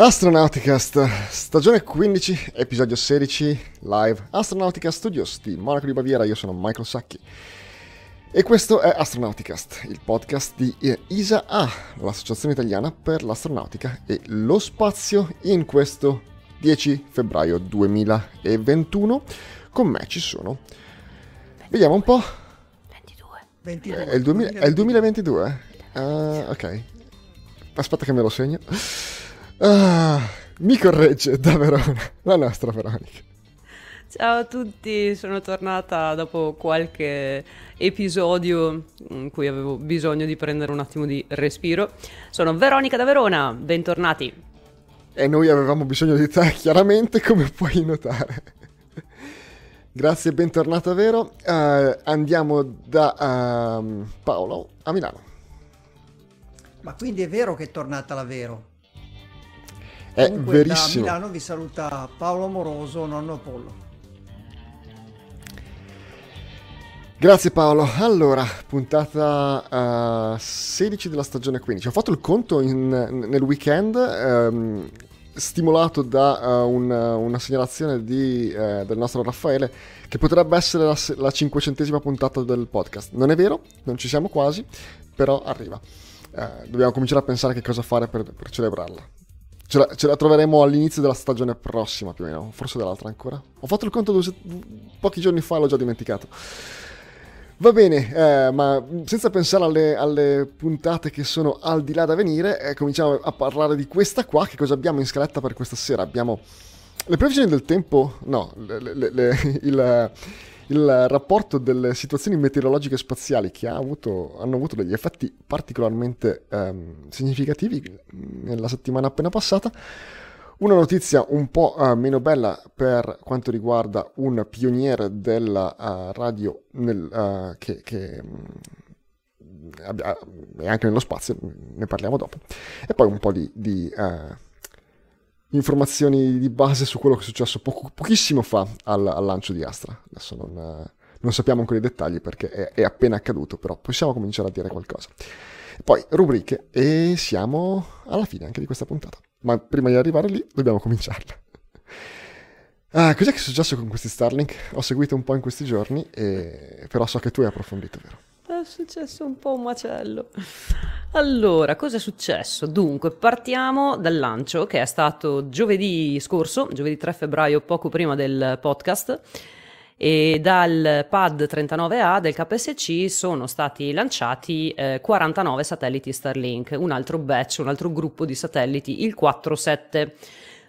Astronauticast, stagione 15, episodio 16, live Astronautica Studios di Monaco di Baviera, io sono Michael Sacchi. E questo è Astronauticast, il podcast di ISA-A, l'associazione italiana per l'astronautica e lo spazio in questo 10 febbraio 2021. Con me ci sono... Vediamo un po'. 22. 22. È il, 2000 è il 2022? Ah, ok. Aspetta che me lo segno. Ah, mi corregge da Verona, la nostra Veronica. Ciao a tutti, sono tornata dopo qualche episodio in cui avevo bisogno di prendere un attimo di respiro. Sono Veronica da Verona, bentornati. E noi avevamo bisogno di te, chiaramente, come puoi notare. Grazie, bentornata Vero. Uh, andiamo da uh, Paolo a Milano. Ma quindi è vero che è tornata la Vero? È Comunque, verissimo. Da Milano vi saluta Paolo Amoroso, nonno Apollo. Grazie Paolo. Allora, puntata uh, 16 della stagione 15. Ho fatto il conto in, nel weekend, um, stimolato da uh, un, una segnalazione di, uh, del nostro Raffaele, che potrebbe essere la, la 500esima puntata del podcast. Non è vero, non ci siamo quasi, però arriva. dobbiamo cominciare a pensare che cosa fare per, per celebrarla. Ce la, ce la, troveremo all'inizio della stagione prossima, più o meno, forse dell'altra ancora. Ho fatto il conto due, pochi giorni fa, l'ho già dimenticato. Va bene, eh, ma senza pensare alle, alle, puntate che sono al di là da venire, eh, cominciamo a parlare di questa qua. Che cosa abbiamo in scaletta per questa sera? Abbiamo le previsioni del tempo, no, le, le, le, il, il, rapporto delle situazioni meteorologiche spaziali che ha avuto, hanno avuto degli effetti particolarmente ehm, significativi nella settimana appena passata. Una notizia un po' uh, meno bella per quanto riguarda un pioniere della uh, radio nel, uh, che, che um, è anche nello spazio, ne parliamo dopo. E poi un po' di, di informazioni di base su quello che è successo poco, pochissimo fa al, al, lancio di Astra. Adesso non, non, sappiamo ancora i dettagli perché è, è appena accaduto, però possiamo cominciare a dire qualcosa. Poi rubriche e siamo alla fine anche di questa puntata ma prima di arrivare lì dobbiamo cominciarla. Ah, cos'è che è successo con questi Starlink? Ho seguito un po' in questi giorni, e... però so che tu hai approfondito, vero? È successo un po' un macello. Allora, cosa è successo? Dunque, partiamo dal lancio che è stato giovedì scorso, giovedì 3 febbraio, poco prima del podcast e dal pad 39A del KSC sono stati lanciati eh, 49 satelliti Starlink, un altro batch, un altro gruppo di satelliti, il 47.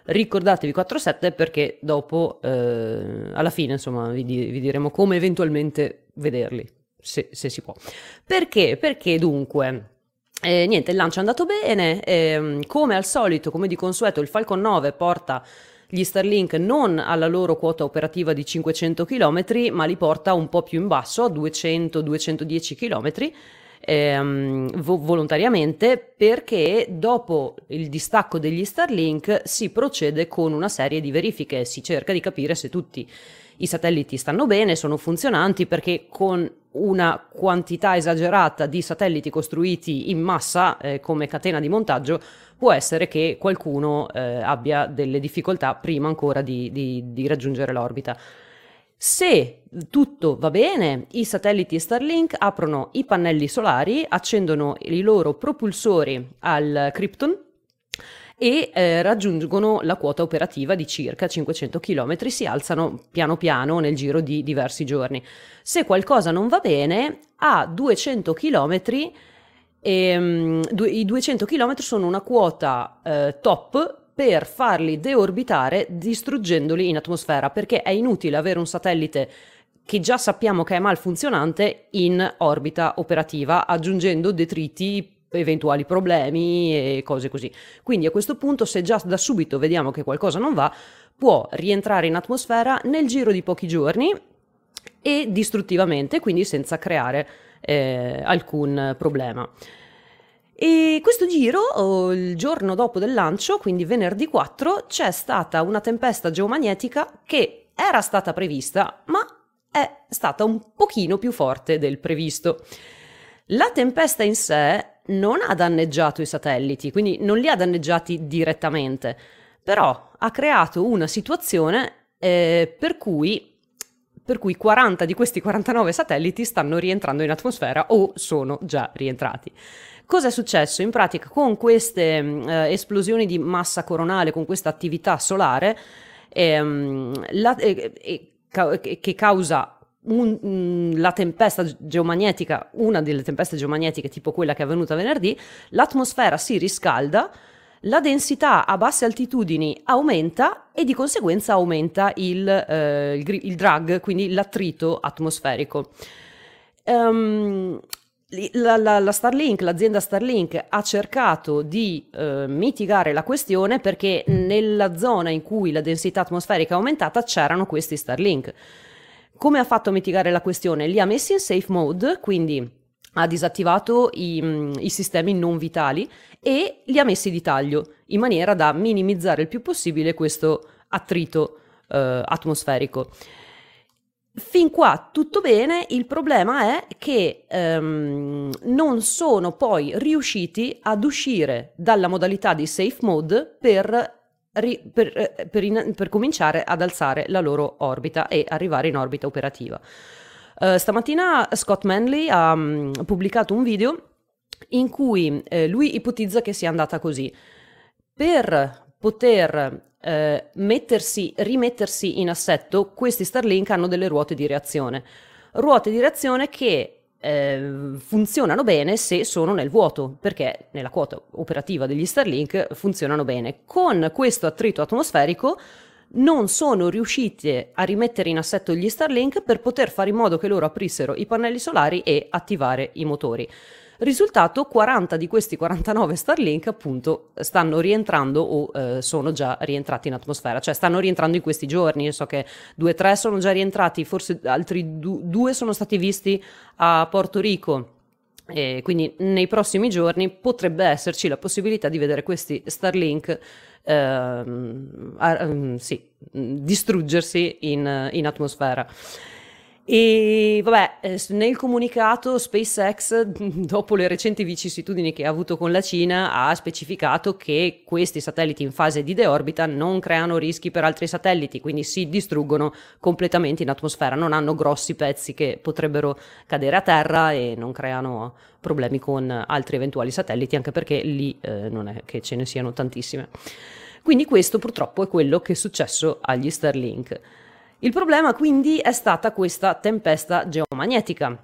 Ricordatevi 47 perché dopo, eh, alla fine, insomma, vi, vi, diremo come eventualmente vederli, se, se si può. Perché? Perché dunque... Eh, niente, il lancio è andato bene, eh, come al solito, come di consueto, il Falcon 9 porta gli Starlink non alla loro quota operativa di 500 km, ma li porta un po' più in basso, a 200-210 km. Ehm, vo- volontariamente perché dopo il distacco degli Starlink si procede con una serie di verifiche, si cerca di capire se tutti i satelliti stanno bene, sono funzionanti perché con una quantità esagerata di satelliti costruiti in massa eh, come catena di montaggio può essere che qualcuno eh, abbia delle difficoltà prima ancora di, di, di raggiungere l'orbita. Se tutto va bene, i satelliti Starlink aprono i pannelli solari, accendono i loro propulsori al Krypton e eh, raggiungono la quota operativa di circa 500 km, si alzano piano piano nel giro di diversi giorni. Se qualcosa non va bene, a 200 km e, um, I 200 km sono una quota eh, top per farli deorbitare distruggendoli in atmosfera, perché è inutile avere un satellite che già sappiamo che è malfunzionante in orbita operativa, aggiungendo detriti, eventuali problemi e cose così. Quindi a questo punto, se già da subito vediamo che qualcosa non va, può rientrare in atmosfera nel giro di pochi giorni e distruttivamente, quindi senza creare eh, alcun problema. E questo giro, il giorno dopo del lancio, quindi venerdì 4, c'è stata una tempesta geomagnetica che era stata prevista, ma è stata un pochino più forte del previsto. La tempesta in sé non ha danneggiato i satelliti, quindi non li ha danneggiati direttamente, però ha creato una situazione eh, per cui per cui 40 di questi 49 satelliti stanno rientrando in atmosfera o sono già rientrati. Cosa è successo? In pratica con queste eh, esplosioni di massa coronale, con questa attività solare, ehm, la, eh, eh, che causa un, la tempesta geomagnetica, una delle tempeste geomagnetiche tipo quella che è avvenuta venerdì, l'atmosfera si riscalda, la densità a basse altitudini aumenta e di conseguenza aumenta il, eh, il, il drag, quindi l'attrito atmosferico. Um, la, la, la, Starlink, l'azienda Starlink ha cercato di eh, mitigare la questione perché nella zona in cui la densità atmosferica è aumentata c'erano questi Starlink. Come ha fatto a mitigare la questione? Li ha messi in safe mode, quindi ha disattivato i, mm, i, sistemi non vitali e li ha messi di taglio in maniera da minimizzare il più possibile questo attrito eh, atmosferico. Fin qua tutto bene, il problema è che ehm, non sono poi riusciti ad uscire dalla modalità di safe mode per ri, per, eh, per, in, per, cominciare ad alzare la loro orbita e arrivare in orbita operativa. Uh, stamattina Scott Manley ha um, pubblicato un video in cui eh, lui ipotizza che sia andata così. Per poter eh, mettersi, rimettersi in assetto, questi Starlink hanno delle ruote di reazione. Ruote di reazione che eh, funzionano bene se sono nel vuoto, perché nella quota operativa degli Starlink funzionano bene. Con questo attrito atmosferico non sono riuscite a rimettere in assetto gli Starlink per poter fare in modo che loro aprissero i pannelli solari e attivare i motori. Risultato, 40 di questi 49 Starlink appunto stanno rientrando o eh, sono già rientrati in atmosfera, cioè stanno rientrando in questi giorni, Io so che due o tre sono già rientrati, forse altri du- sono stati visti a Porto Rico. E quindi nei prossimi giorni potrebbe esserci la possibilità di vedere questi Starlink ehm, a, sì, distruggersi in, in atmosfera. E vabbè, eh, nel comunicato SpaceX, dopo le recenti vicissitudini che ha avuto con la Cina, ha specificato che questi satelliti in fase di deorbita non creano rischi per altri satelliti, quindi si distruggono completamente in atmosfera, non hanno grossi pezzi che potrebbero cadere a terra e non creano problemi con altri eventuali satelliti, anche perché lì eh, non è che ce ne siano tantissime. Quindi questo purtroppo è quello che è successo agli Starlink. Il problema quindi è stata questa tempesta geomagnetica.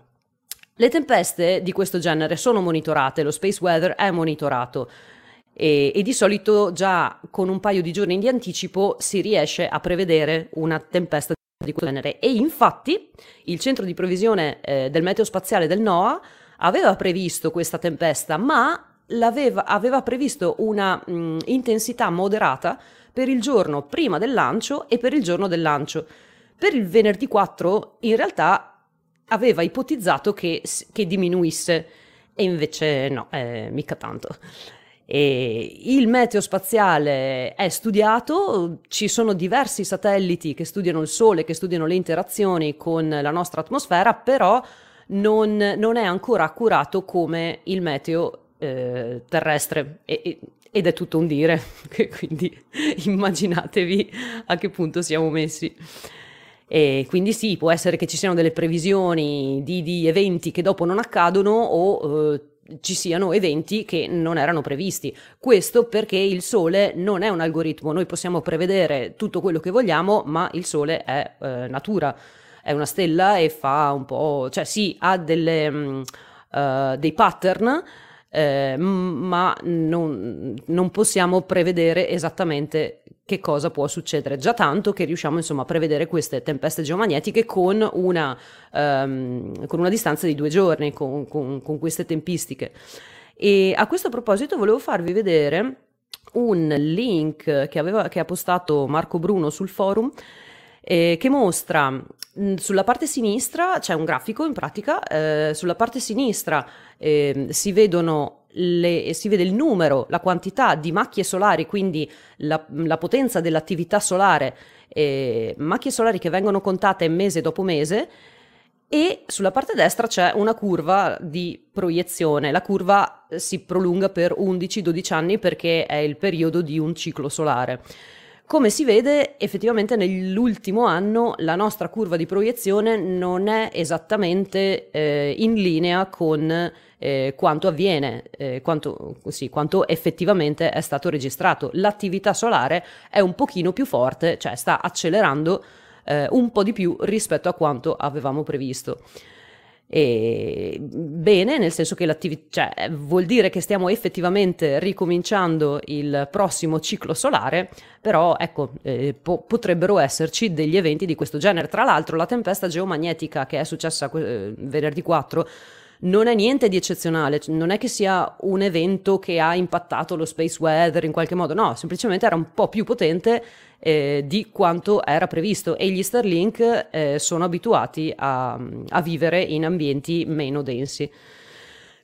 Le tempeste di questo genere sono monitorate, lo space weather è monitorato e, e, di solito già con un paio di giorni di anticipo si riesce a prevedere una tempesta di questo genere e infatti il centro di previsione eh, del meteo spaziale del NOAA aveva previsto questa tempesta ma aveva previsto una mh, intensità moderata per il giorno prima del lancio e per il giorno del lancio per il venerdì 4 in realtà aveva ipotizzato che, che diminuisse e invece no, eh, mica tanto. E il meteo spaziale è studiato, ci sono diversi satelliti che studiano il Sole, che studiano le interazioni con la nostra atmosfera, però non, non è ancora accurato come il meteo eh, terrestre. E, e, ed è tutto un dire, quindi immaginatevi a che punto siamo messi. E quindi sì, può essere che ci siano delle previsioni di, di eventi che dopo non accadono o eh, ci siano eventi che non erano previsti. Questo perché il Sole non è un algoritmo, noi possiamo prevedere tutto quello che vogliamo, ma il Sole è eh, natura, è una stella e fa un po', cioè sì, ha delle, mh, uh, eh, dei pattern, eh, ma non, non, possiamo prevedere esattamente che cosa può succedere. Già tanto che riusciamo insomma a prevedere queste tempeste geomagnetiche con una, um, con una distanza di due giorni, con, con, con queste tempistiche. E a questo proposito volevo farvi vedere un link che, aveva, che ha postato Marco Bruno sul forum eh, che mostra mh, sulla parte sinistra c'è un grafico in pratica, eh, sulla parte sinistra eh, si vedono le, si vede il numero, la quantità di macchie solari, quindi la, la potenza dell'attività solare, eh, macchie solari che vengono contate mese dopo mese, e sulla parte destra c'è una curva di proiezione. La curva si prolunga per 11-12 anni perché è il periodo di un ciclo solare. Come si vede, effettivamente nell'ultimo anno la nostra curva di proiezione non è esattamente eh, in linea con eh, quanto avviene, eh, quanto, sì, quanto effettivamente è stato registrato. L'attività solare è un pochino più forte, cioè sta accelerando eh, un po' di più rispetto a quanto avevamo previsto. E bene, nel senso che l'attività cioè, vuol dire che stiamo effettivamente ricominciando il prossimo ciclo solare, però ecco, eh, po- potrebbero esserci degli eventi di questo genere. Tra l'altro, la tempesta geomagnetica che è successa eh, venerdì 4 non è niente di eccezionale, non è che sia un evento che ha impattato lo space weather in qualche modo, no, semplicemente era un po' più potente eh, di quanto era previsto e gli Starlink eh, sono abituati a, a vivere in ambienti meno densi.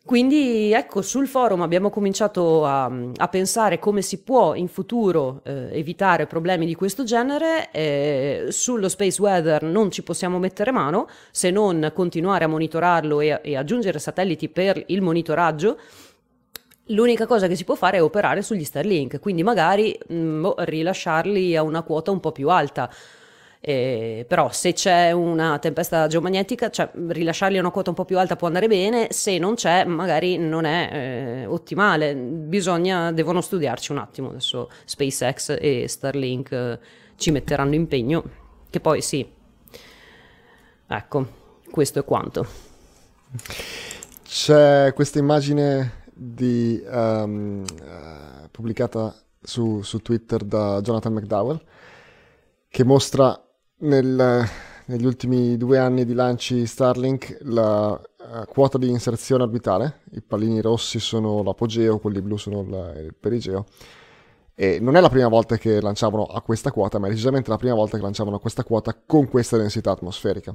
Quindi ecco, sul forum abbiamo cominciato a, a pensare come si può in futuro eh, evitare problemi di questo genere. Eh, sullo space weather non ci possiamo mettere mano se non continuare a monitorarlo e, e aggiungere satelliti per il monitoraggio. L'unica cosa che si può fare è operare sugli Starlink, quindi magari mh, mm, boh, rilasciarli a una quota un po' più alta. Eh, però se c'è una tempesta geomagnetica, cioè rilasciarli a una quota un po' più alta può andare bene, se non c'è magari non è eh, ottimale, bisogna, devono studiarci un attimo, adesso SpaceX e Starlink eh, ci metteranno impegno, che poi sì, ecco, questo è quanto. C'è questa immagine di, um, uh, pubblicata su, su Twitter da Jonathan McDowell che mostra nel, negli ultimi due anni di lanci Starlink la uh, quota di inserzione orbitale, i pallini rossi sono l'apogeo, quelli blu sono la, il perigeo. E non è la prima volta che lanciavano a questa quota, ma è decisamente la prima volta che lanciavano a questa quota con questa densità atmosferica.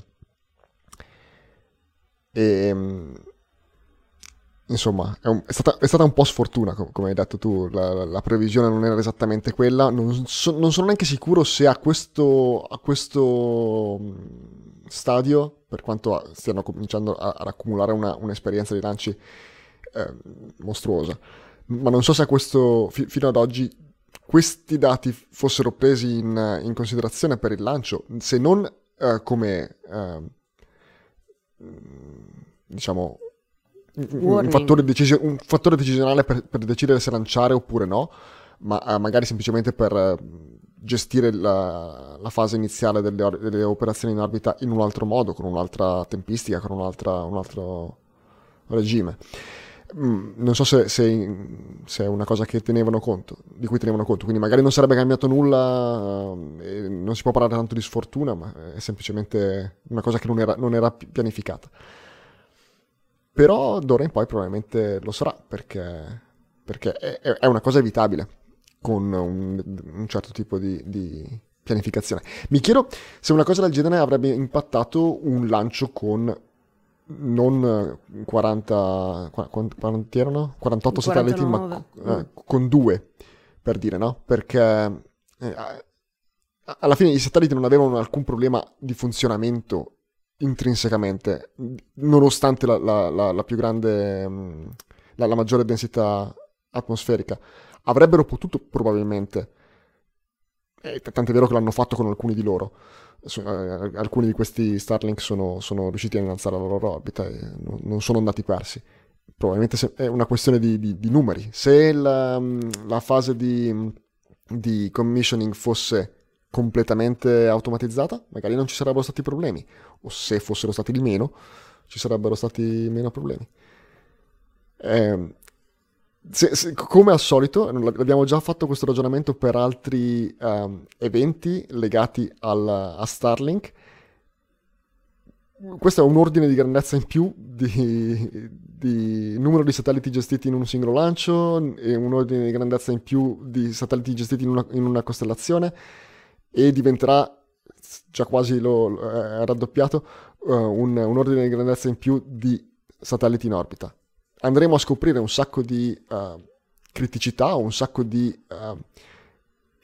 E, ehm, insomma, è, un, è, stata, è, stata, un po' sfortuna, come hai detto tu, la, la previsione non era esattamente quella. Non, so, non, sono neanche sicuro se a questo, a questo stadio, per quanto stiano cominciando a, ad accumulare una, un'esperienza di lanci eh, mostruosa, ma non so se a questo, fi, fino ad oggi questi dati fossero presi in, in considerazione per il lancio, se non eh, come, eh, diciamo, un fattore, decisi- un fattore, decisionale per, per, decidere se lanciare oppure no, ma uh, magari semplicemente per uh, gestire la, la, fase iniziale delle, or- delle, operazioni in orbita in un altro modo, con un'altra tempistica, con un altro regime. Mm, non so se, se, se, è una cosa tenevano conto, di cui tenevano conto, quindi magari non sarebbe cambiato nulla, uh, non si può parlare tanto di sfortuna, ma è semplicemente una cosa che non era, non era pianificata. Però d'ora in poi probabilmente lo sarà perché, perché è, è, una cosa evitabile con un, un certo tipo di, di, pianificazione. Mi chiedo se una cosa del genere avrebbe impattato un lancio con non 40, quanti erano? 48 satelliti, ma eh, con due, per dire, no? Perché eh, alla fine i satelliti non avevano alcun problema di funzionamento intrinsecamente, nonostante la, la, la, la più grande, mm, la, maggiore densità atmosferica. Avrebbero potuto probabilmente, eh, tant'è vero che l'hanno fatto con alcuni di loro, eh, alcuni di questi Starlink sono, sono, riusciti a innalzare la loro orbita e non sono andati persi. Probabilmente è una questione di, di, di numeri. Se la, mm, fase di, di commissioning fosse completamente automatizzata, magari non ci sarebbero stati problemi, o se fossero stati di meno, ci sarebbero stati meno problemi. Eh, se, se, come al solito, abbiamo già fatto questo ragionamento per altri um, eventi legati al, a Starlink. Questo è un ordine di grandezza in più di, di, numero di satelliti gestiti in un singolo lancio e un ordine di grandezza in più di satelliti gestiti in una, in una costellazione e diventerà, già quasi lo, è raddoppiato, uh, un, un, ordine di grandezza in più di satelliti in orbita. Andremo a scoprire un sacco di uh, criticità, un sacco di uh,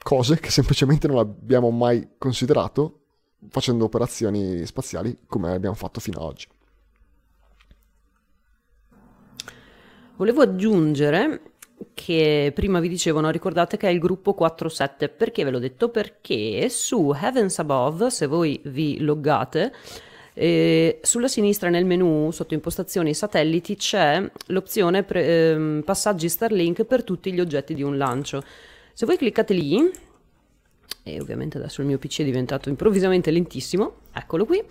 cose che semplicemente non abbiamo mai considerato, facendo operazioni spaziali come abbiamo fatto fino ad oggi. Volevo aggiungere che prima vi dicevano, ricordate che è il gruppo 47, perché ve l'ho detto? Perché su Heavens Above, se voi vi loggate, eh, sulla sinistra nel menu sotto impostazioni satelliti c'è l'opzione pre- ehm, passaggi Starlink per tutti gli oggetti di un lancio. Se voi cliccate lì, e ovviamente adesso il mio PC è diventato improvvisamente lentissimo, eccolo qui.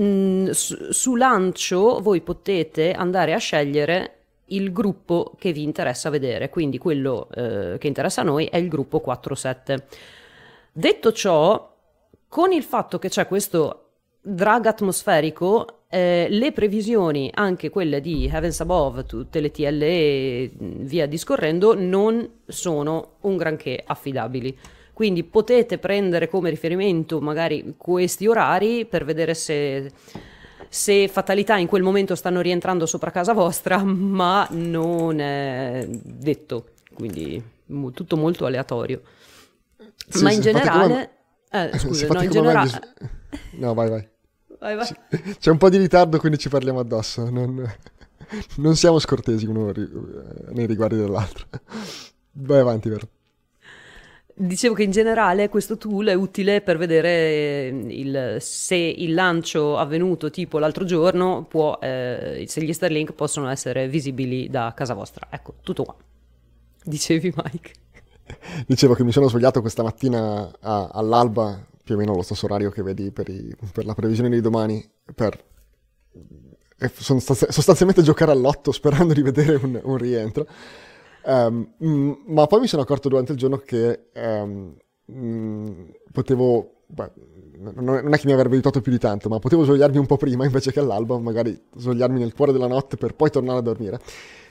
Mm, su, su lancio voi potete andare a scegliere il gruppo che vi interessa vedere, quindi quello eh, che interessa a noi è il gruppo 47. Detto ciò, con il fatto che c'è questo drag atmosferico, eh, le previsioni, anche quelle di Heavens Above, tutte le TLE, via discorrendo, non sono un granché affidabili. Quindi potete prendere come riferimento magari questi orari per vedere se, se fatalità in quel momento stanno rientrando sopra casa vostra, ma non è detto, quindi tutto molto aleatorio. Sì, ma in generale... Eh, scusa, no, in generale... No, vai, vai. Vai, vai. C'è un po' di ritardo, quindi ci parliamo addosso. Non, non siamo scortesi uno ri- nei riguardi dell'altro. Vai avanti, vero? Dicevo che in generale questo tool è utile per vedere eh, il- se il lancio avvenuto tipo l'altro giorno, può, eh, se gli Starlink possono essere visibili da casa vostra. Ecco, tutto qua. Dicevi Mike. Dicevo che mi sono svegliato questa mattina a- all'alba, più o meno lo stesso orario che vedi per, i- per la previsione di domani, per e stas- sostanzialmente giocare all'otto sperando di vedere un, un rientro. Mm, ma poi mi sono accorto durante il giorno che mm, potevo, beh, non è che mi avrebbe aiutato più di tanto, ma potevo svegliarmi un po' prima invece che all'alba, magari svegliarmi nel cuore della notte per poi tornare a dormire.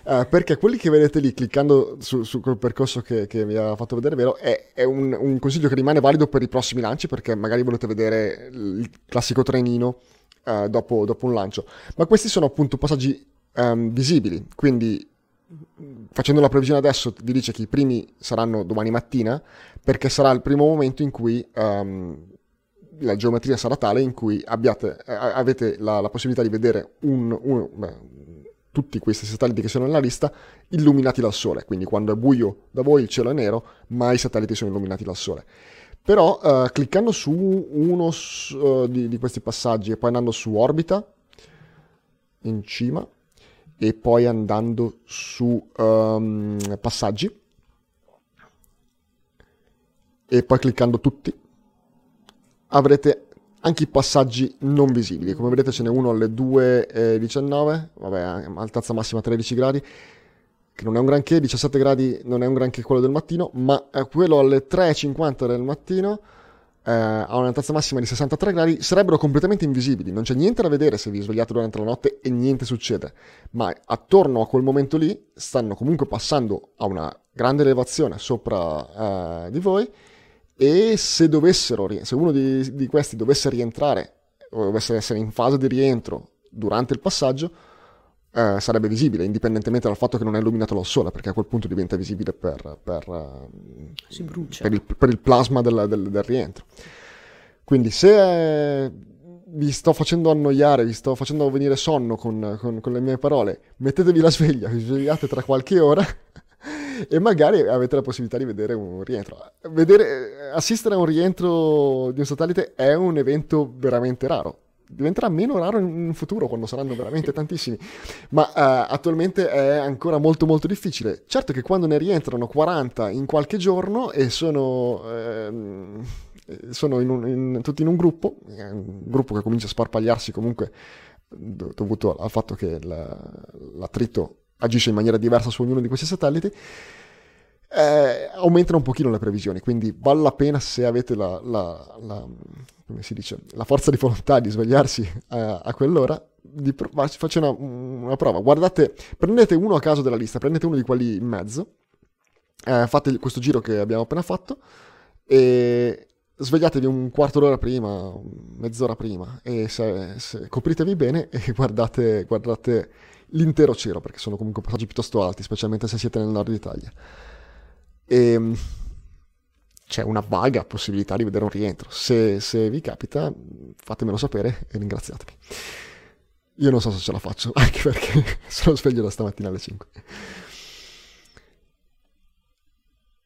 Eh, perché quelli che vedete lì cliccando su, su quel percorso che, che vi ha fatto vedere vero è, è un, un consiglio che rimane valido per i prossimi lanci perché magari volete vedere il classico trenino eh, dopo, dopo un lancio ma questi sono appunto passaggi ehm, visibili quindi facendo la previsione adesso vi dice che i primi saranno domani mattina perché sarà il primo momento in cui ehm, la geometria sarà tale in cui abbiate, eh, avete la, la possibilità di vedere un- un- beh, tutti questi satelliti che sono nella lista illuminati dal sole. Quindi quando è buio da voi il cielo è nero, ma i satelliti sono illuminati dal sole. Però eh, cliccando su uno s- eh, di, di questi passaggi e poi andando su orbita in cima e poi andando su ehm, passaggi. E poi cliccando tutti. Avrete anche i passaggi non visibili. Come vedete ce n'è uno alle 2.19, vabbè, altezza massima 13 gradi, che non è un granché, 17 gradi non è un granché quello del mattino, ma eh, quello alle 3.50 del mattino eh, ha un'altezza massima di 63 gradi, sarebbero completamente invisibili, non c'è niente da vedere se vi svegliate durante la notte e niente succede, ma attorno a quel momento lì stanno comunque passando a una grande elevazione sopra eh, di voi. E se dovessero, se uno di, di questi dovesse rientrare o dovesse essere in fase di rientro durante il passaggio, eh, sarebbe visibile, indipendentemente dal fatto che non è illuminato dal sole, perché a quel punto diventa visibile per, per, eh, per il, per il plasma del, del- del rientro. Quindi se vi sto facendo annoiare, vi sto facendo venire sonno con, con- con le mie parole, mettetevi la sveglia, vi svegliate tra qualche ora e magari avete la possibilità di vedere un rientro. Vedere, assistere a un rientro di un satellite è un evento veramente raro. Diventerà meno raro in futuro quando saranno veramente tantissimi, ma eh, attualmente è ancora molto molto difficile. Certo che quando ne rientrano 40 in qualche giorno e sono, ehm, sono in un- in- tutti in un gruppo, un gruppo che comincia a sparpagliarsi comunque do- dovuto al fatto che la- l'attrito agisce in maniera diversa su ognuno di questi satelliti, eh, aumentano un pochino le previsioni, quindi vale la pena se avete la, la- la- dice, la forza di volontà di svegliarsi a, a quell'ora, di pro- fa- faccia una, una prova. Guardate, prendete uno a caso della lista, prendete uno di quelli in mezzo, eh, fate questo giro che abbiamo appena fatto e svegliatevi un quarto d'ora prima, mezz'ora prima e se, se- copritevi bene e guardate, guardate l'intero cielo perché sono comunque passaggi piuttosto alti, specialmente se siete nel nord d'Italia. E, c'è una vaga possibilità di vedere un rientro. Se, se vi capita, fatemelo sapere e ringraziatemi. Io non so se ce la faccio, anche perché sono sveglio da stamattina alle 5.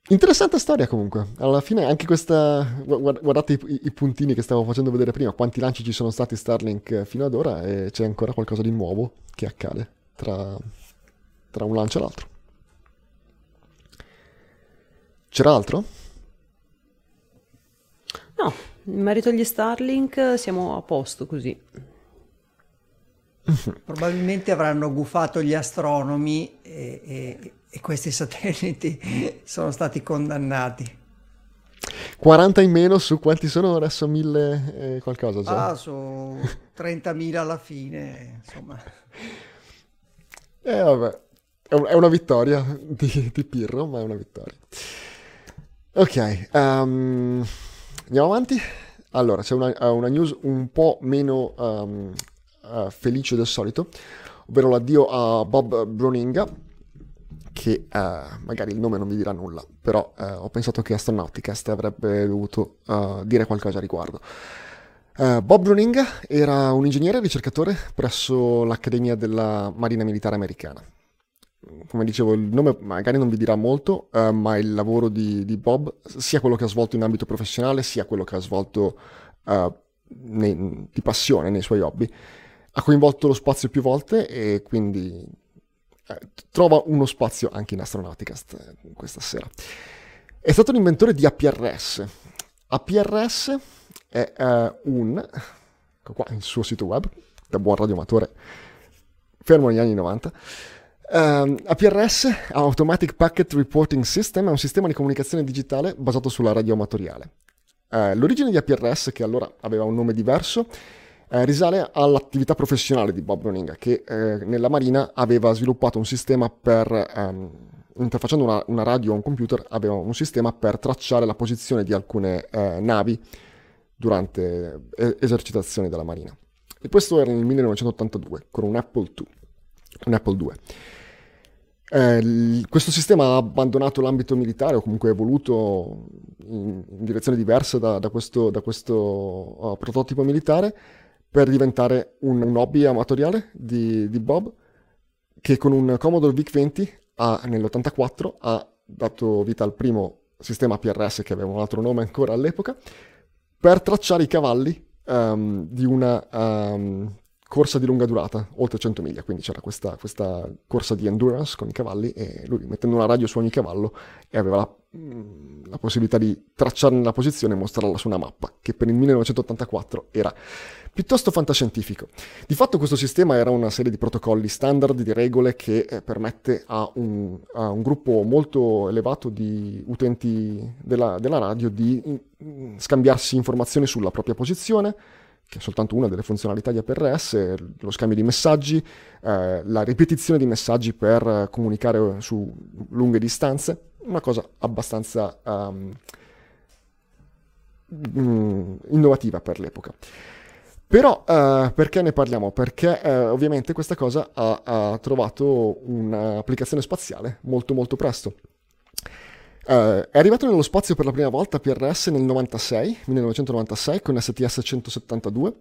Interessante storia comunque. Alla fine anche questa... Guardate i, i, puntini che stavo facendo vedere prima, quanti lanci ci sono stati Starlink fino ad ora e c'è ancora qualcosa di nuovo che accade tra, tra un lancio e l'altro. C'era altro? No, in merito agli Starlink siamo a posto così. Probabilmente avranno gufato gli astronomi e, e, e questi satelliti sono stati condannati. 40 in meno su quanti sono adesso? 1000 e qualcosa già? Ah, su 30.000 alla fine, insomma. Eh vabbè, è una vittoria di, di Pirro, ma è una vittoria. Ok, um, andiamo avanti. Allora, c'è una, una news un po' meno um, uh, felice del solito, ovvero l'addio a Bob Broninga, che uh, magari il nome non vi dirà nulla, però uh, ho pensato che Astronauticast avrebbe dovuto dire qualcosa a riguardo. Bob Broninga era un ingegnere e ricercatore presso l'Accademia della Marina Militare Americana come dicevo, il nome magari non vi dirà molto, uh, ma il lavoro di, di, Bob, sia quello che ha svolto in ambito professionale, sia quello che ha svolto uh, nei, di passione nei suoi hobby, ha coinvolto lo spazio più volte e quindi uh, trova uno spazio anche in Astronauticast questa sera. È stato l'inventore di APRS. APRS è un, ecco qua, il suo sito web, da buon radioamatore, fermo negli anni 90, Uh, ehm, APRS, Automatic Packet Reporting System, è un sistema di comunicazione digitale basato sulla radio amatoriale. Uh, l'origine di APRS, che allora aveva un nome diverso, uh, risale all'attività professionale di Bob Roninga, che eh, nella Marina aveva sviluppato un sistema per, um, interfacciando una, una, radio a un computer, aveva un sistema per tracciare la posizione di alcune navi durante esercitazioni della Marina. E questo era nel 1982, con un Apple II. Un Apple II. Eh, questo sistema ha abbandonato l'ambito militare o comunque è evoluto in, in direzione diversa da, da questo, da questo uh, prototipo militare per diventare un, un hobby amatoriale di, di, Bob che con un Commodore VIC-20 ha, nell'84 ha dato vita al primo sistema PRS che aveva un altro nome ancora all'epoca per tracciare i cavalli um, di una um, corsa di lunga durata, oltre 100 miglia, quindi c'era questa, questa, corsa di endurance con i cavalli e lui mettendo una radio su ogni cavallo e aveva la, mm, la possibilità di tracciarne la posizione e mostrarla su una mappa, che per il 1984 era piuttosto fantascientifico. Di fatto questo sistema era una serie di protocolli standard, di regole che eh, permette a un, a un, gruppo molto elevato di utenti della, della radio di mm, scambiarsi informazioni sulla propria posizione, che è soltanto una delle funzionalità di APRS, lo scambio di messaggi, eh, la ripetizione di messaggi per comunicare su lunghe distanze, una cosa abbastanza um, innovativa per l'epoca. Però uh, perché ne parliamo? Perché uh, ovviamente questa cosa ha, ha trovato un'applicazione spaziale molto molto presto. Uh, è arrivato nello spazio per la prima volta PRS nel 96, 1996 con STS-172,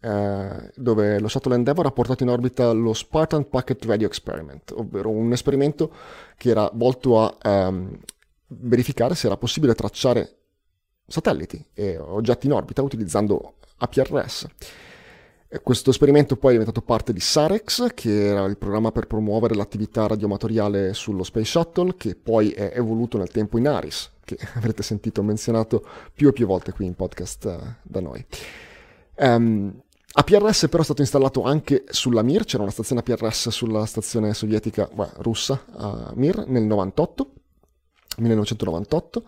uh, dove lo Shuttle Endeavour ha portato in orbita lo Spartan Packet Radio Experiment, ovvero un esperimento che era volto a um, verificare se era possibile tracciare satelliti e oggetti in orbita utilizzando APRS. Questo esperimento poi è diventato parte di SAREX, che era il programma per promuovere l'attività radioamatoriale sullo Space Shuttle, che poi è evoluto nel tempo in ARIS, che avrete sentito menzionato più e più volte qui in podcast uh, da noi. Um, APRS però è stato installato anche sulla Mir, c'era una stazione APRS sulla stazione sovietica, beh, russa, a Mir, nel 98, 1998.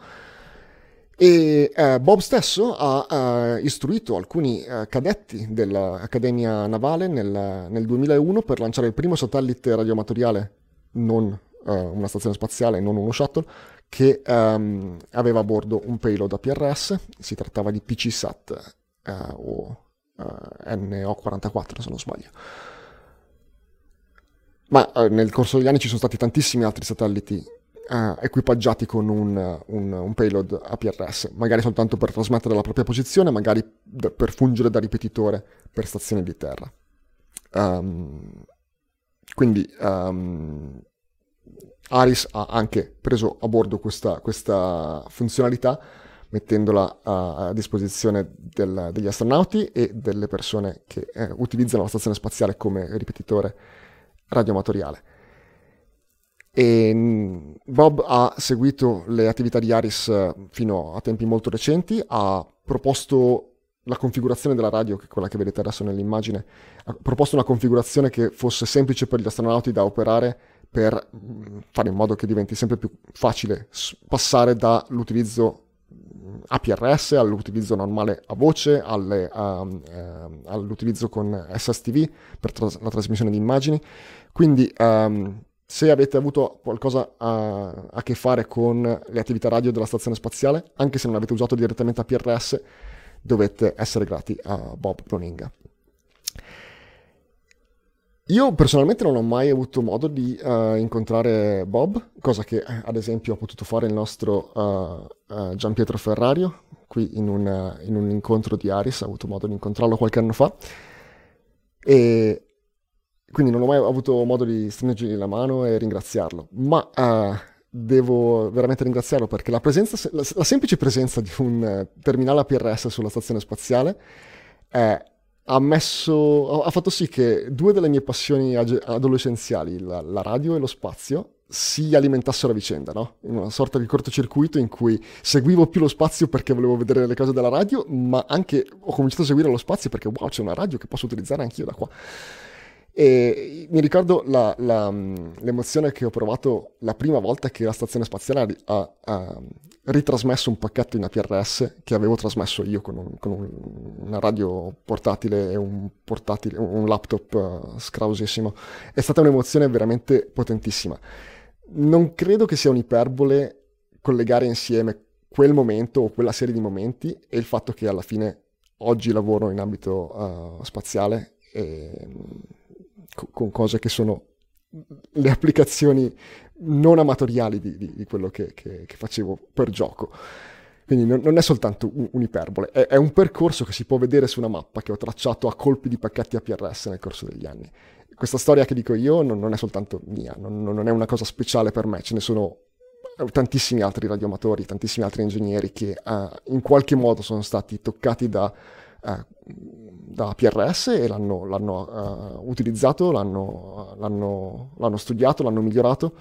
E eh, Bob stesso ha eh, istruito alcuni eh, cadetti dell'Accademia Navale nel, nel, 2001 per lanciare il primo satellite radioamatoriale, non eh, una stazione spaziale, non uno shuttle, che ehm, aveva a bordo un payload APRS, si trattava di PCSAT eh, o eh, NO44 se non sbaglio. Ma nel corso degli anni ci sono stati tantissimi altri satelliti uh, equipaggiati con un, un, un, payload APRS, magari soltanto per trasmettere la propria posizione, magari d- per fungere da ripetitore per stazioni di terra. Um, quindi um, Aris ha anche preso a bordo questa, questa funzionalità mettendola a, a disposizione del, degli astronauti e delle persone che eh, utilizzano la stazione spaziale come ripetitore radioamatoriale. E mm, Bob ha seguito le attività di Aris eh, fino a tempi molto recenti, ha proposto la configurazione della radio, che è quella che vedete adesso nell'immagine, ha proposto una configurazione che fosse semplice per gli astronauti da operare per mm, fare in modo che diventi sempre più facile passare dall'utilizzo APRS all'utilizzo normale a voce, alle, a, uh, all'utilizzo con SSTV per tras- la trasmissione di immagini. Quindi um, se avete avuto qualcosa a, a, che fare con le attività radio della stazione spaziale, anche se non avete usato direttamente APRS, dovete essere grati a Bob Broninga. Io personalmente non ho mai avuto modo di uh, incontrare Bob, cosa che eh, ad esempio ha potuto fare il nostro uh, uh, Gian Pietro Ferrario, qui in un, in un, incontro di Aris, ha avuto modo di incontrarlo qualche anno fa. E quindi non ho mai avuto modo di stringergli la mano e ringraziarlo, ma devo veramente ringraziarlo perché la, presenza, la, la semplice presenza di un terminale APRS sulla stazione spaziale è ha, messo, ha fatto sì che due delle mie passioni adolescenziali, la, la radio e lo spazio, si alimentassero a vicenda, no? In una sorta di cortocircuito in cui seguivo più lo spazio perché volevo vedere le cose della radio, ma anche ho cominciato a seguire lo spazio perché wow, c'è una radio che posso utilizzare anch'io da qua. E mi ricordo la, la, l'emozione che ho provato la prima volta che la stazione spaziale ha, ha ritrasmesso un pacchetto in APRS che avevo trasmesso io con, un, con un, una radio portatile e un, portatile, un laptop uh, scrausissimo. È stata un'emozione veramente potentissima. Non credo che sia un'iperbole collegare insieme quel momento o quella serie di momenti e il fatto che alla fine oggi lavoro in ambito uh, spaziale e con cose che sono le applicazioni non amatoriali di, di, di quello che, che, che, facevo per gioco. Quindi non, non è soltanto un, un'iperbole, è, è, un percorso che si può vedere su una mappa che ho tracciato a colpi di pacchetti APRS nel corso degli anni. Questa storia che dico io non, non è soltanto mia, non, non, è una cosa speciale per me, ce ne sono tantissimi altri radioamatori, tantissimi altri ingegneri che uh, in qualche modo sono stati toccati da... Uh, da PRS e l'hanno, l'hanno uh, utilizzato, l'hanno, l'hanno, l'hanno, studiato, l'hanno migliorato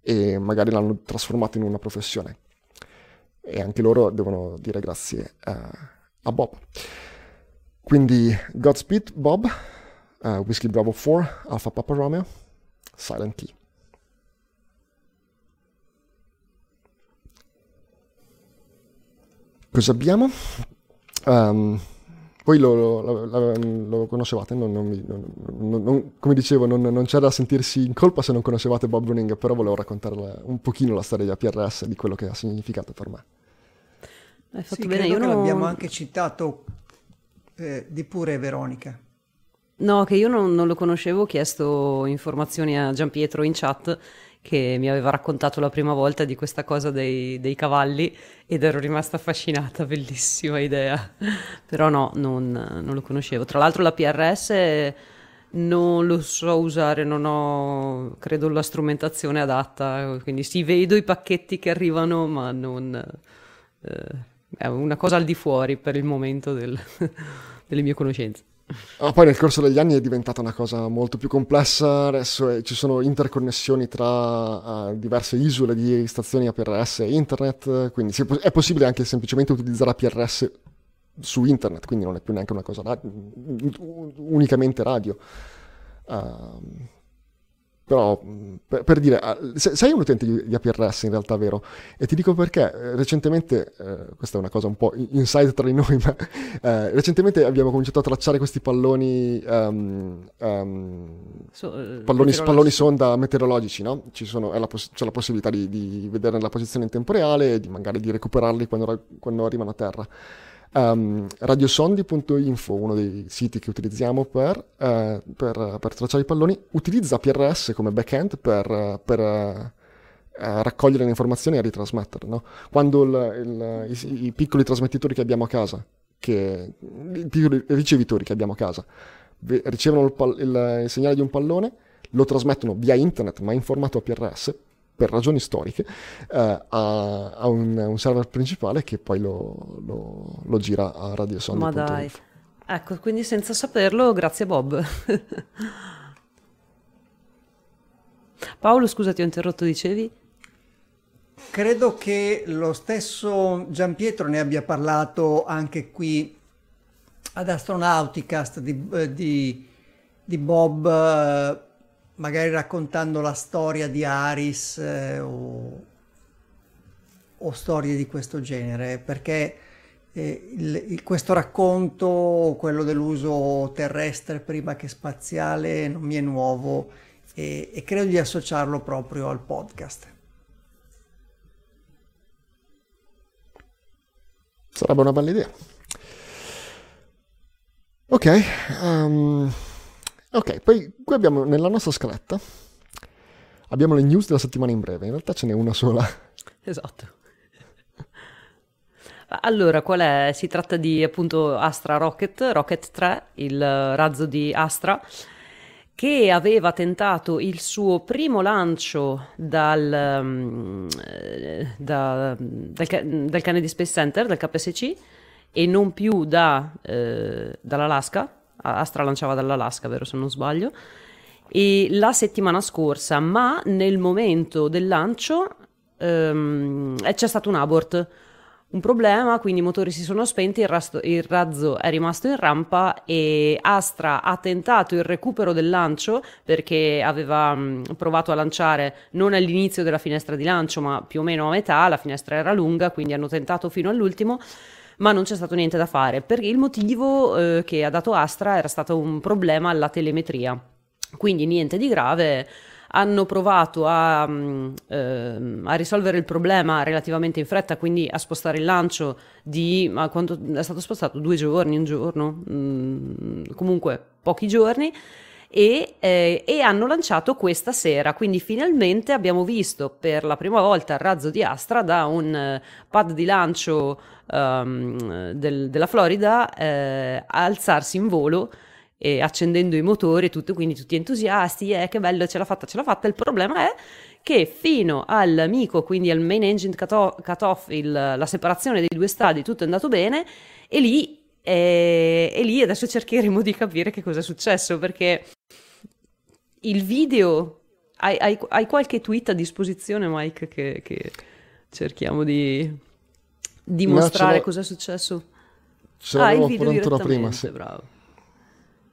e magari l'hanno trasformato in una professione. E anche loro devono dire grazie uh, a Bob. Quindi Godspeed Bob, uh, Whiskey Bravo 4, Alpha Papa Romeo, Silent Key. Cosa abbiamo? Um, voi lo, lo, lo, lo conoscevate, non, non, non, come dicevo, non, c'era da sentirsi in colpa se non conoscevate Bob Running, però volevo raccontare un pochino la storia di APRS, di quello che ha significato per me. Hai fatto sì, bene, io non... l'abbiamo anche citato eh, di pure Veronica. No, che io non, non, lo conoscevo, ho chiesto informazioni a Gian Pietro in chat che mi aveva raccontato la prima volta di questa cosa dei, dei cavalli ed ero rimasta affascinata, bellissima idea. Però no, non, non, lo conoscevo. Tra l'altro la PRS non lo so usare, non ho, credo, la strumentazione adatta, quindi sì, vedo i pacchetti che arrivano, ma non... Eh, è una cosa al di fuori per il momento del, delle mie conoscenze. Ah, poi nel corso degli anni è diventata una cosa molto più complessa, adesso è, ci sono interconnessioni tra uh, diverse isole di stazioni APRS e internet, quindi è possibile anche semplicemente utilizzare APRS su internet, quindi non è più neanche una cosa radio, unicamente radio. Uh, però, per, per dire, ah, sei un utente di, APRS in realtà, vero? E ti dico perché, eh, recentemente, eh, questa è una cosa un po' inside tra di noi, ma eh, recentemente abbiamo cominciato a tracciare questi palloni, um, um, so, palloni, palloni, sonda meteorologici, no? La poss- c'è la possibilità di, di vedere la posizione in tempo reale e di magari di recuperarli quando, quando arrivano a terra. Um, radiosondi.info, uno dei siti che utilizziamo per, uh, per, per, tracciare i palloni, utilizza PRS come backend per, per uh, raccogliere le informazioni e ritrasmetterle. No? Quando il, il, i, i, piccoli trasmettitori che abbiamo a casa, che, i piccoli ricevitori che abbiamo a casa, ricevono il, il, segnale di un pallone, lo trasmettono via internet ma in formato APRS per ragioni storiche eh, a, a un, un, server principale che poi lo, lo, lo gira a radiosonde. Ma dai, ecco, quindi senza saperlo, grazie Bob. Paolo, scusa, ti ho interrotto, dicevi? Credo che lo stesso Giampietro ne abbia parlato anche qui ad Astronauticast di, eh, di, di Bob, eh, magari raccontando la storia di Aris eh, o, o, storie di questo genere, perché eh, il, il, questo racconto, quello dell'uso terrestre prima che spaziale, non mi è nuovo e, e credo di associarlo proprio al podcast. Sarebbe una bella idea. Ok, um, ok, poi qui abbiamo nella nostra scaletta abbiamo le news della settimana in breve, in realtà ce n'è una sola. Esatto. Allora, qual è? Si tratta di appunto Astra Rocket, Rocket 3, il razzo di Astra, che aveva tentato il suo primo lancio dal, um, da, dal, dal Kennedy Space Center, dal KSC, e non più da, eh, dall'Alaska. Astra lanciava dall'Alaska, vero se non sbaglio. E la settimana scorsa, ma nel momento del lancio, um, c'è stato un abort un problema, quindi i motori si sono spenti, il, rasto, il, razzo è rimasto in rampa e Astra ha tentato il recupero del lancio perché aveva mh, provato a lanciare non all'inizio della finestra di lancio ma più o meno a metà, la finestra era lunga quindi hanno tentato fino all'ultimo ma non c'è stato niente da fare perché il motivo eh, che ha dato Astra era stato un problema alla telemetria quindi niente di grave hanno provato a, mm, ehm, a, risolvere il problema relativamente in fretta, quindi a spostare il lancio di, ma quanto è stato spostato? Due giorni, un giorno, mm, comunque pochi giorni. E, eh, e, hanno lanciato questa sera. Quindi finalmente abbiamo visto per la prima volta il razzo di Astra da un uh, pad di lancio um, del, della Florida eh, alzarsi in volo e accendendo i motori e tutto, quindi tutti entusiasti, eh, che bello, ce l'ha fatta, ce l'ha fatta. Il problema è che fino all'amico, quindi al main engine cut-off, la separazione dei due stadi, tutto è andato bene e lì, eh, e lì adesso cercheremo di capire che cosa è successo perché il video... Hai, hai, hai qualche tweet a disposizione, Mike, che, che cerchiamo di dimostrare cosa è successo? Ce ah, il video pronto prima, sì. bravo.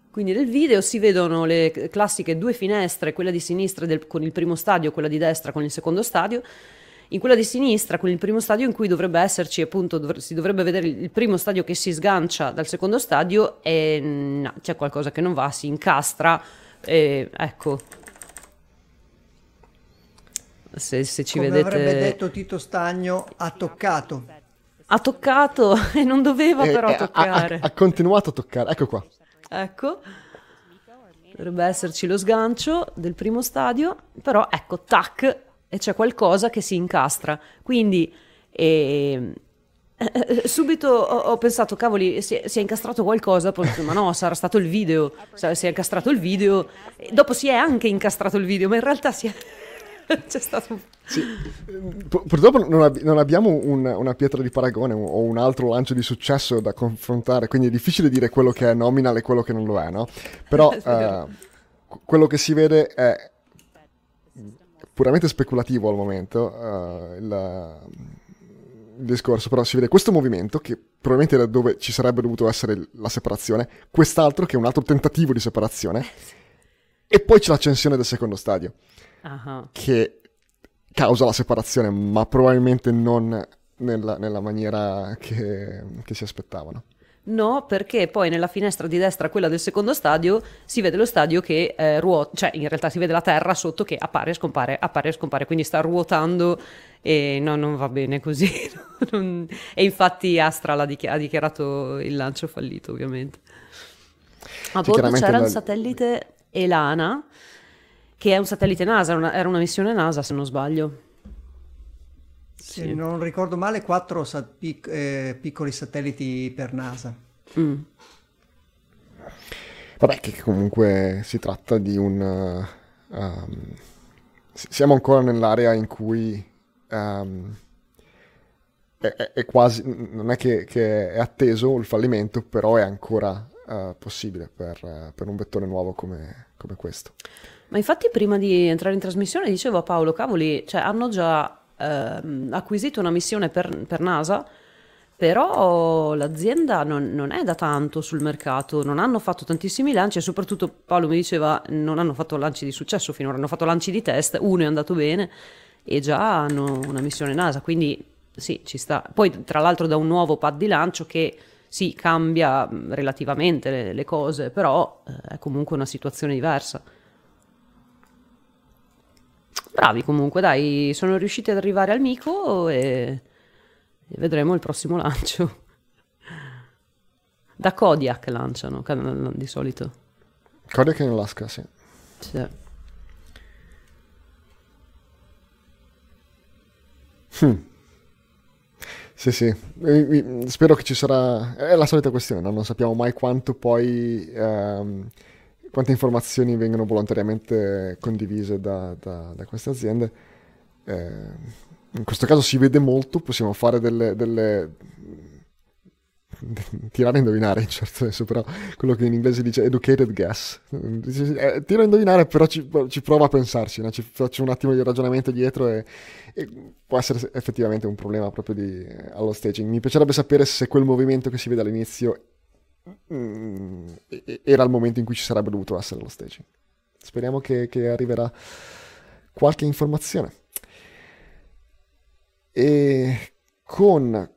Quindi nel video si vedono le classiche due finestre, quella di sinistra del, con il primo stadio, quella di destra con il secondo stadio. In quella di sinistra, con il primo stadio in cui dovrebbe esserci, appunto, dov- si dovrebbe vedere il primo stadio che si sgancia dal secondo stadio e no, c'è qualcosa che non va, si incastra. E, ecco, se, se ci Come vedete... avrebbe detto Tito Stagno, ha toccato. Ha toccato e non doveva eh, però eh, toccare. Ha, ha, ha continuato a toccare, ecco qua. Ecco, dovrebbe esserci lo sgancio del primo stadio, però ecco, tac, e c'è qualcosa che si incastra. Quindi eh, eh, subito ho, ho, pensato, cavoli, si è, si è, incastrato qualcosa, poi ma no, sarà stato il video, si è incastrato il video, dopo si è anche incastrato il video, ma in realtà si è... c'è stato sì. Purtroppo non, ab- non abbiamo un, una pietra di paragone o un altro lancio di successo da confrontare, quindi è difficile dire quello che è nominal e quello che non lo è, no? Però uh, quello che si vede è puramente speculativo al momento, il, il, discorso, però si vede questo movimento che probabilmente era dove ci sarebbe dovuto essere la separazione, quest'altro che è un altro tentativo di separazione, e poi c'è l'accensione del secondo stadio, uh-huh. che causa la separazione, ma probabilmente non nella, nella maniera che, che si aspettavano. No, perché poi nella finestra di destra, quella del secondo stadio, si vede lo stadio che eh, ruota, cioè in realtà si vede la terra sotto che appare e scompare, appare e scompare, quindi sta ruotando e no, non va bene così. non... E infatti Astra dichi- ha dichiarato il lancio fallito, ovviamente. A bordo c'era la... il satellite Elana, che è un satellite NASA, una, era una missione NASA se non sbaglio. Se Sì. non ricordo male, quattro sa- pic- eh, piccoli satelliti per NASA. Mm. Vabbè, che comunque si tratta di un... uh, um, siamo ancora nell'area in cui um, è, è- è quasi... non è che, che è atteso il fallimento, però è ancora uh, possibile per, uh, per un vettore nuovo come, come questo. Ma infatti prima di entrare in trasmissione dicevo a Paolo, cavoli, cioè hanno già ehm, acquisito una missione per, per NASA, però l'azienda non, non è da tanto sul mercato, non hanno fatto tantissimi lanci e soprattutto Paolo mi diceva non hanno fatto lanci di successo finora, hanno fatto lanci di test, uno è andato bene e già hanno una missione NASA, quindi sì, ci sta. Poi tra l'altro da un nuovo pad di lancio che sì, cambia relativamente le, le cose, però eh, è comunque una situazione diversa. Bravi comunque, dai, sono riusciti ad arrivare al Mico e, e vedremo il prossimo lancio. Da Kodiak lanciano di solito. Kodiak in Alaska, sì. Sì. Sì, sì, eh, spero che ci sarà... È la solita questione, no? non sappiamo mai quanto poi... ehm, quante informazioni vengono volontariamente condivise da, da- da queste aziende. Eh, in questo caso si vede molto, possiamo fare delle... delle tirare a indovinare in certo senso, però quello che in inglese dice educated guess. Eh, tiro a indovinare, però ci, ci prova a pensarci, no? ci faccio un attimo di ragionamento dietro e, e può essere effettivamente un problema proprio di, eh, allo staging. Mi piacerebbe sapere se quel movimento che si vede all'inizio mm, era il momento in cui ci sarebbe dovuto essere lo staging. Speriamo che, che arriverà qualche informazione. E con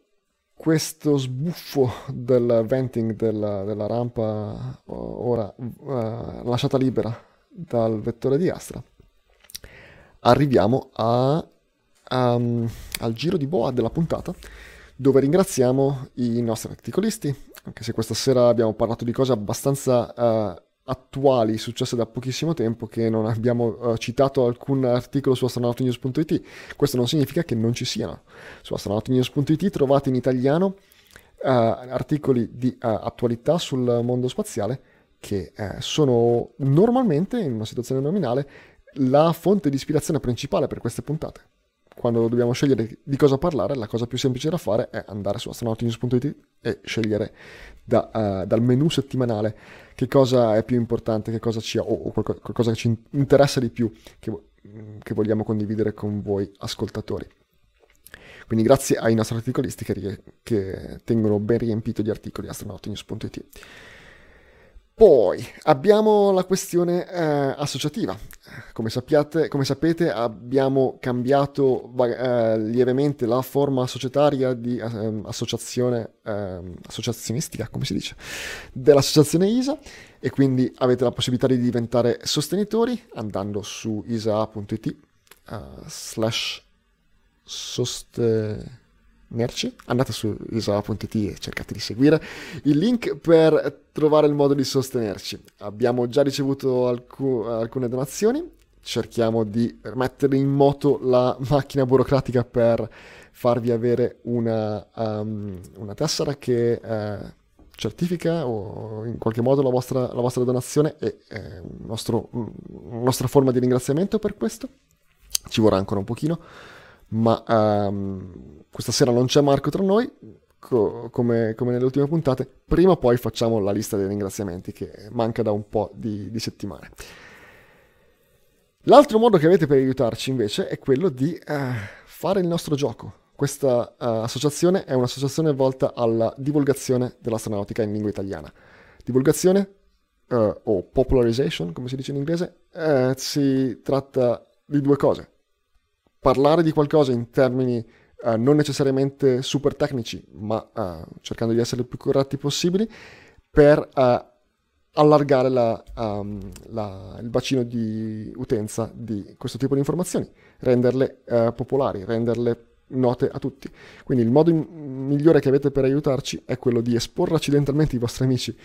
questo sbuffo del venting della, della rampa ora eh, lasciata libera dal vettore di Astra, arriviamo a- um, al giro di boa della puntata dove ringraziamo i nostri articolisti, anche se questa sera abbiamo parlato di cose abbastanza eh, attuali, successe da pochissimo tempo, che non abbiamo eh, citato alcun articolo su astronautinews.it. Questo non significa che non ci siano. Su astronautinews.it trovate in italiano eh, articoli di eh, attualità sul mondo spaziale che eh, sono normalmente, in una situazione nominale, la fonte di ispirazione principale per queste puntate quando dobbiamo scegliere di cosa parlare, la cosa più semplice da fare è andare su astronautinews.it e scegliere da, eh, dal menu settimanale che cosa è più importante, che cosa ci, o, o qualco- qualcosa che ci interessa di più, che, vo- che vogliamo condividere con voi ascoltatori. Quindi grazie ai nostri articolisti che, che tengono ben riempito di articoli astronautinews.it. Poi abbiamo la questione eh, associativa. Come, sappiate, come sapete abbiamo cambiato eh, lievemente la forma societaria di ehm, associazione ehm, associazionistica, come si dice, dell'associazione ISA e quindi avete la possibilità di diventare sostenitori andando su isa.it eh, slash sostenerci. Andate su isa.it e cercate di seguire il link per trovare il modo di sostenerci. Abbiamo già ricevuto alcu- alcune donazioni, cerchiamo di mettere in moto la macchina burocratica per farvi avere una, um, una tessera che eh, certifica o in qualche modo la vostra, la vostra donazione e eh, nostra forma di ringraziamento per questo. Ci vorrà ancora un pochino, ma ehm, questa sera non c'è Marco tra noi, co- come, come nelle ultime puntate. Prima o poi facciamo la lista dei ringraziamenti che manca da un po' di, di settimane. L'altro modo che avete per aiutarci invece è quello di eh, fare il nostro gioco. Questa eh, associazione è un'associazione volta alla divulgazione dell'astronautica in lingua italiana. Divulgazione eh, o popularization, come si dice in inglese, si tratta di due cose. Parlare di qualcosa in termini eh, non necessariamente super tecnici, ma eh, cercando di essere il più corretti possibili, per eh, allargare la, um, la- il bacino di utenza di questo tipo di informazioni, renderle popolari, renderle note a tutti. Quindi il modo migliore che avete per aiutarci è quello di esporre accidentalmente i vostri amici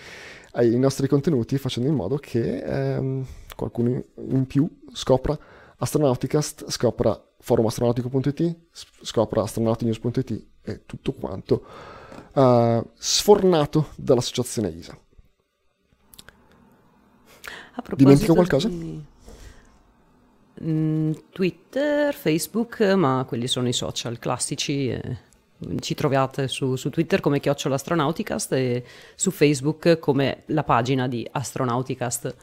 ai nostri contenuti, facendo in modo che ehm, qualcuno in più scopra Astronauticast, scopra forumastronautico.it, scopra astronautinews.it e tutto quanto uh, sfornato dall'associazione ISA. Dimentico qualcosa? Di... Mm, Twitter, Facebook, ma quelli sono i social classici. Eh, ci trovate su, su, Twitter come chiocciola Astronauticast e su Facebook come la pagina di Astronauticast.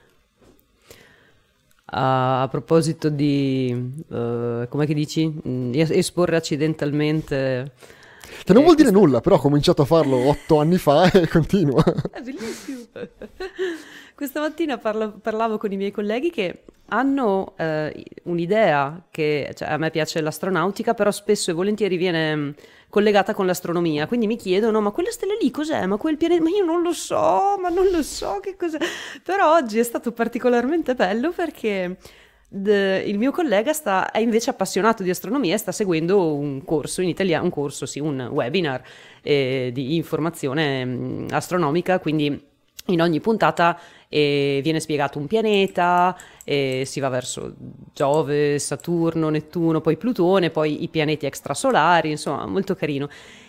A, a proposito di, uh, come che dici, mm, esporre accidentalmente... Che non eh, vuol dire nulla, però ho cominciato a farlo otto anni fa e continuo. È bellissimo. Questa mattina parla, parlavo con i miei colleghi che hanno eh, un'idea che cioè, a me piace l'astronautica, però spesso e volentieri viene mm, collegata con l'astronomia. Quindi mi chiedono: ma quella stella lì cos'è? Ma quel pianeta? Ma io non lo so, ma non lo so che cos'è. Però oggi è stato particolarmente bello perché. De, il mio collega sta, è invece appassionato di astronomia e sta seguendo un corso in italiano, un corso, sì, un webinar eh, di informazione mm, astronomica, quindi in ogni puntata eh, viene spiegato un pianeta, si va verso Giove, Saturno, Nettuno, poi Plutone, poi i pianeti extrasolari, insomma, molto carino.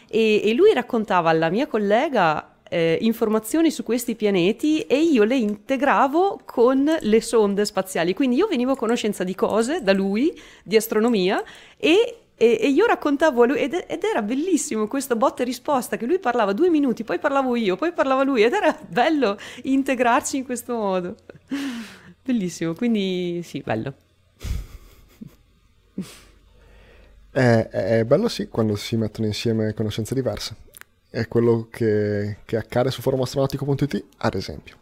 E, e lui raccontava alla mia collega eh, informazioni su questi pianeti e io le integravo con le sonde spaziali. Quindi io venivo a conoscenza di cose da lui, di astronomia, e e, e, io raccontavo a lui ed, ed, era bellissimo questo botta e risposta che lui parlava due minuti, poi parlavo io, poi parlava lui ed era bello integrarci in questo modo. Bellissimo, quindi sì, bello. È, è bello sì quando si mettono insieme conoscenze diverse. È quello che, che accade su forumastronautico.it, ad esempio,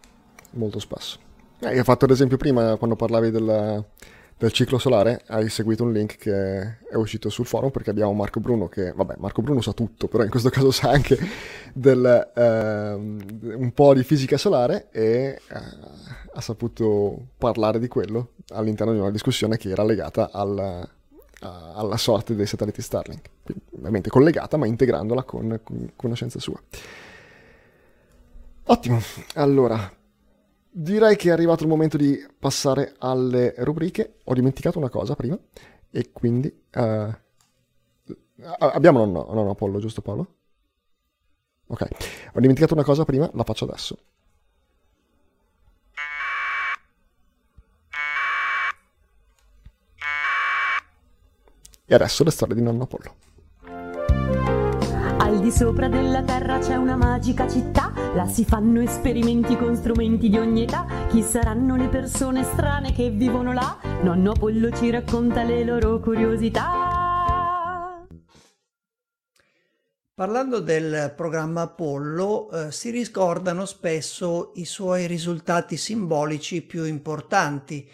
molto spesso. Eh, ho fatto ad esempio prima quando parlavi della del ciclo solare hai seguito un link che è uscito sul forum perché abbiamo Marco Bruno che, vabbè, Marco Bruno sa tutto, però in questo caso sa anche del, eh, un po' di fisica solare e eh, ha saputo parlare di quello all'interno di una discussione che era legata al, alla sorte dei satelliti Starlink, ovviamente collegata ma integrandola con, con conoscenza sua. Ottimo, allora direi che è arrivato il momento di passare alle rubriche. Ho dimenticato una cosa prima e quindi... Uh, abbiamo un no, no, Apollo, giusto Paolo? Ok, ho dimenticato una cosa prima, la faccio adesso. E adesso le storie di nonno Apollo. Di sopra della terra c'è una magica città, là si fanno esperimenti con strumenti di ogni età. Chi saranno le persone strane che vivono là? Nonno Apollo ci racconta le loro curiosità. Parlando del programma Apollo, eh, si ricordano spesso i suoi risultati simbolici più importanti,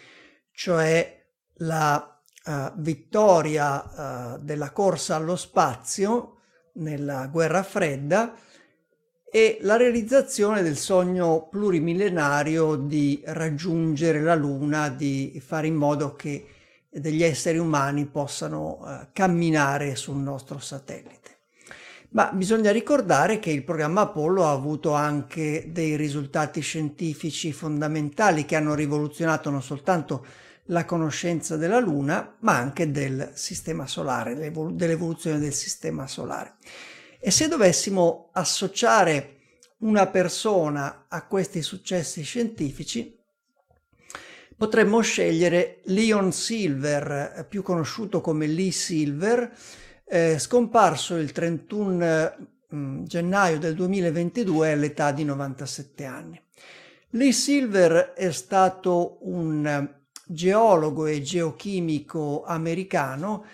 cioè la uh, vittoria uh, della corsa allo spazio nella guerra fredda e la realizzazione del sogno plurimillenario di raggiungere la Luna, di fare in modo che degli esseri umani possano uh, camminare sul nostro satellite. Ma bisogna ricordare che il programma Apollo ha avuto anche dei risultati scientifici fondamentali che hanno rivoluzionato non soltanto la conoscenza della Luna, ma anche del sistema solare, dell'evoluzione del sistema solare. E se dovessimo associare una persona a questi successi scientifici, potremmo scegliere Leon Silver, più conosciuto come Lee Silver, eh, scomparso il 31 mm, gennaio del 2022 all'età di 97 anni. Lee Silver è stato un geologo e geochimico americano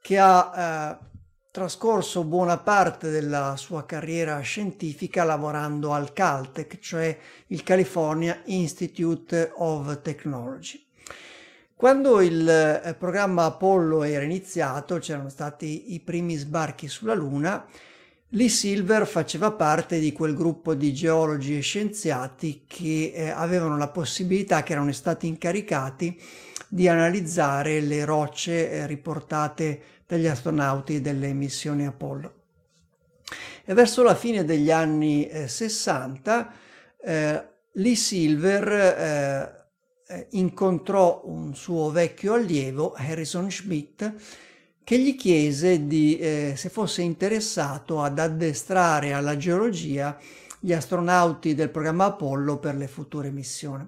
che ha eh, trascorso buona parte della sua carriera scientifica lavorando al Caltech, cioè il California Institute of Technology. Quando il eh, programma Apollo era iniziato, c'erano stati i primi sbarchi sulla Luna, Lee Silver faceva parte di quel gruppo di geologi e scienziati che eh, avevano la possibilità, che erano stati incaricati di analizzare le rocce eh, riportate dagli astronauti delle missioni Apollo. E verso la fine degli anni eh, 60 eh, Lee Silver eh, eh, incontrò un suo vecchio allievo, Harrison Schmitt, che gli chiese di, eh, se fosse interessato ad addestrare alla geologia gli astronauti del programma Apollo per le future missioni.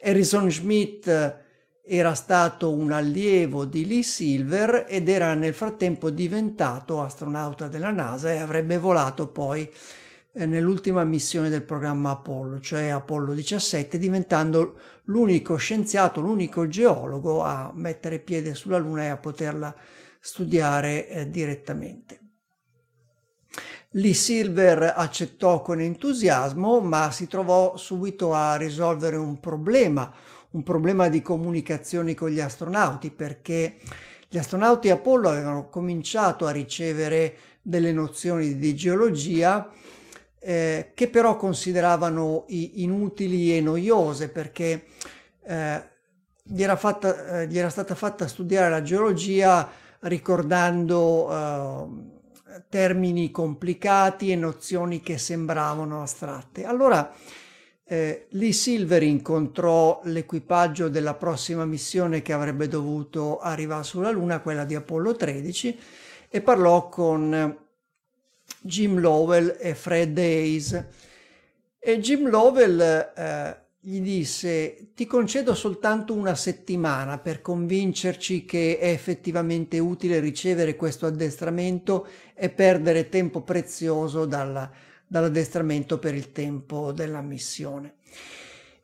Harrison Schmitt era stato un allievo di Lee Silver ed era nel frattempo diventato astronauta della NASA e avrebbe volato poi eh, nell'ultima missione del programma Apollo, cioè Apollo 17, diventando l'unico scienziato, l'unico geologo a mettere piede sulla Luna e a poterla studiare eh, direttamente. Lee Silver accettò con entusiasmo, ma si trovò subito a risolvere un problema, un problema di comunicazioni con gli astronauti perché gli astronauti Apollo avevano cominciato a ricevere delle nozioni di geologia eh, che però consideravano inutili e noiose perché eh, gli, era fatta, eh, gli, era stata fatta studiare la geologia ricordando eh, termini complicati e nozioni che sembravano astratte. Allora eh, Lee Silver incontrò l'equipaggio della prossima missione che avrebbe dovuto arrivare sulla Luna, quella di Apollo 13, e parlò con Jim Lowell e Fred Hayes. E Jim Lowell eh, gli disse ti concedo soltanto una settimana per convincerci che è effettivamente utile ricevere questo addestramento e perdere tempo prezioso dalla, dall'addestramento per il tempo della missione.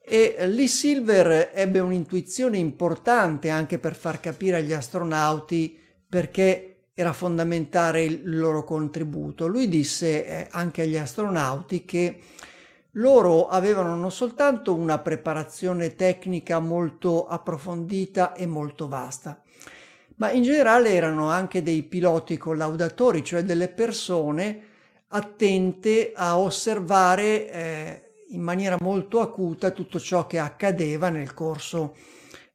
E Lee Silver ebbe un'intuizione importante anche per far capire agli astronauti perché era fondamentale il loro contributo. Lui disse eh, anche agli astronauti che loro avevano non soltanto una preparazione tecnica molto approfondita e molto vasta, ma in generale erano anche dei piloti collaudatori, cioè delle persone attente a osservare eh, in maniera molto acuta tutto ciò che accadeva nel corso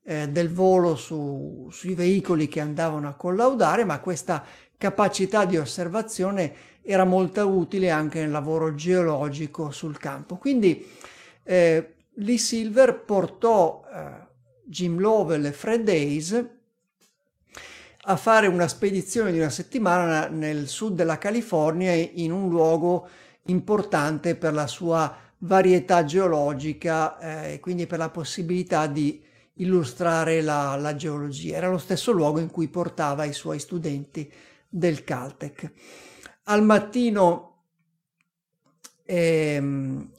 eh, del volo su, sui veicoli che andavano a collaudare, ma questa capacità di osservazione era molto utile anche nel lavoro geologico sul campo. Quindi eh, Lee Silver portò eh, Jim Lovell e Fred Hayes a fare una spedizione di una settimana nel sud della California in un luogo importante per la sua varietà geologica eh, e quindi per la possibilità di illustrare la, la, geologia. Era lo stesso luogo in cui portava i suoi studenti del Caltech. Al mattino ehm,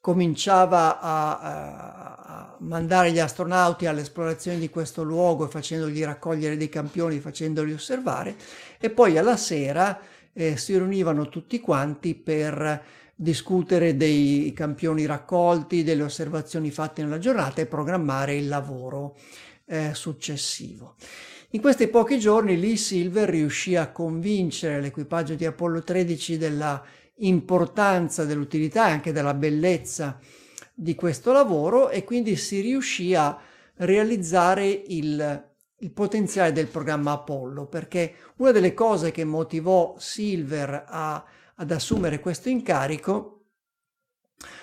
cominciava a, a, mandare gli astronauti all'esplorazione di questo luogo facendogli raccogliere dei campioni, facendoli osservare e poi alla sera eh, si riunivano tutti quanti per discutere dei campioni raccolti, delle osservazioni fatte nella giornata e programmare il lavoro eh, successivo. In questi pochi giorni Lee Silver riuscì a convincere l'equipaggio di Apollo 13 della importanza, dell'utilità e anche della bellezza di questo lavoro e quindi si riuscì a realizzare il, il potenziale del programma Apollo perché una delle cose che motivò Silver a, ad assumere questo incarico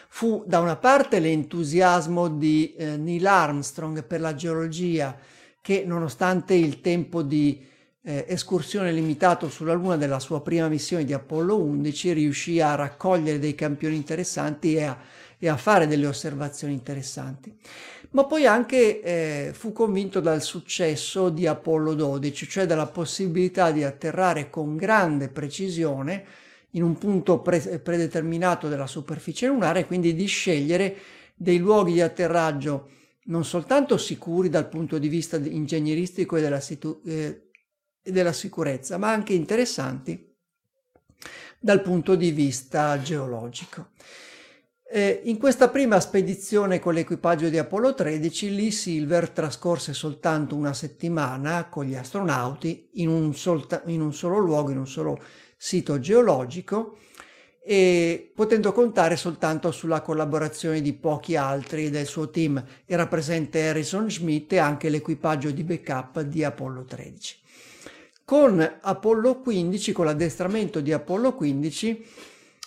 fu da una parte l'entusiasmo di eh, Neil Armstrong per la geologia che nonostante il tempo di eh, escursione limitato sulla Luna della sua prima missione di Apollo 11 riuscì a raccogliere dei campioni interessanti e a, e a fare delle osservazioni interessanti. Ma poi anche eh, fu convinto dal successo di Apollo 12, cioè dalla possibilità di atterrare con grande precisione in un punto pre- predeterminato della superficie lunare e quindi di scegliere dei luoghi di atterraggio non soltanto sicuri dal punto di vista ingegneristico e della, situ- eh, della sicurezza, ma anche interessanti dal punto di vista geologico. Eh, in questa prima spedizione con l'equipaggio di Apollo 13, Lee Silver trascorse soltanto una settimana con gli astronauti in un, solta- in un solo luogo, in un solo sito geologico, e potendo contare soltanto sulla collaborazione di pochi altri del suo team. Era presente Harrison Schmitt e anche l'equipaggio di backup di Apollo 13. Con Apollo 15, con l'addestramento di Apollo 15,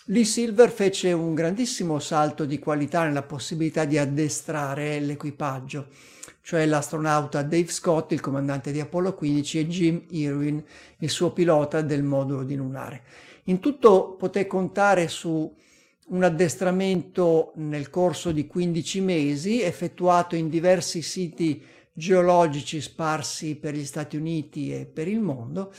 Lee Silver fece un grandissimo salto di qualità nella possibilità di addestrare l'equipaggio, cioè l'astronauta Dave Scott, il comandante di Apollo 15, e Jim Irwin, il suo pilota del modulo di lunare. In tutto poté contare su un addestramento nel corso di 15 mesi effettuato in diversi siti geologici sparsi per gli Stati Uniti e per il mondo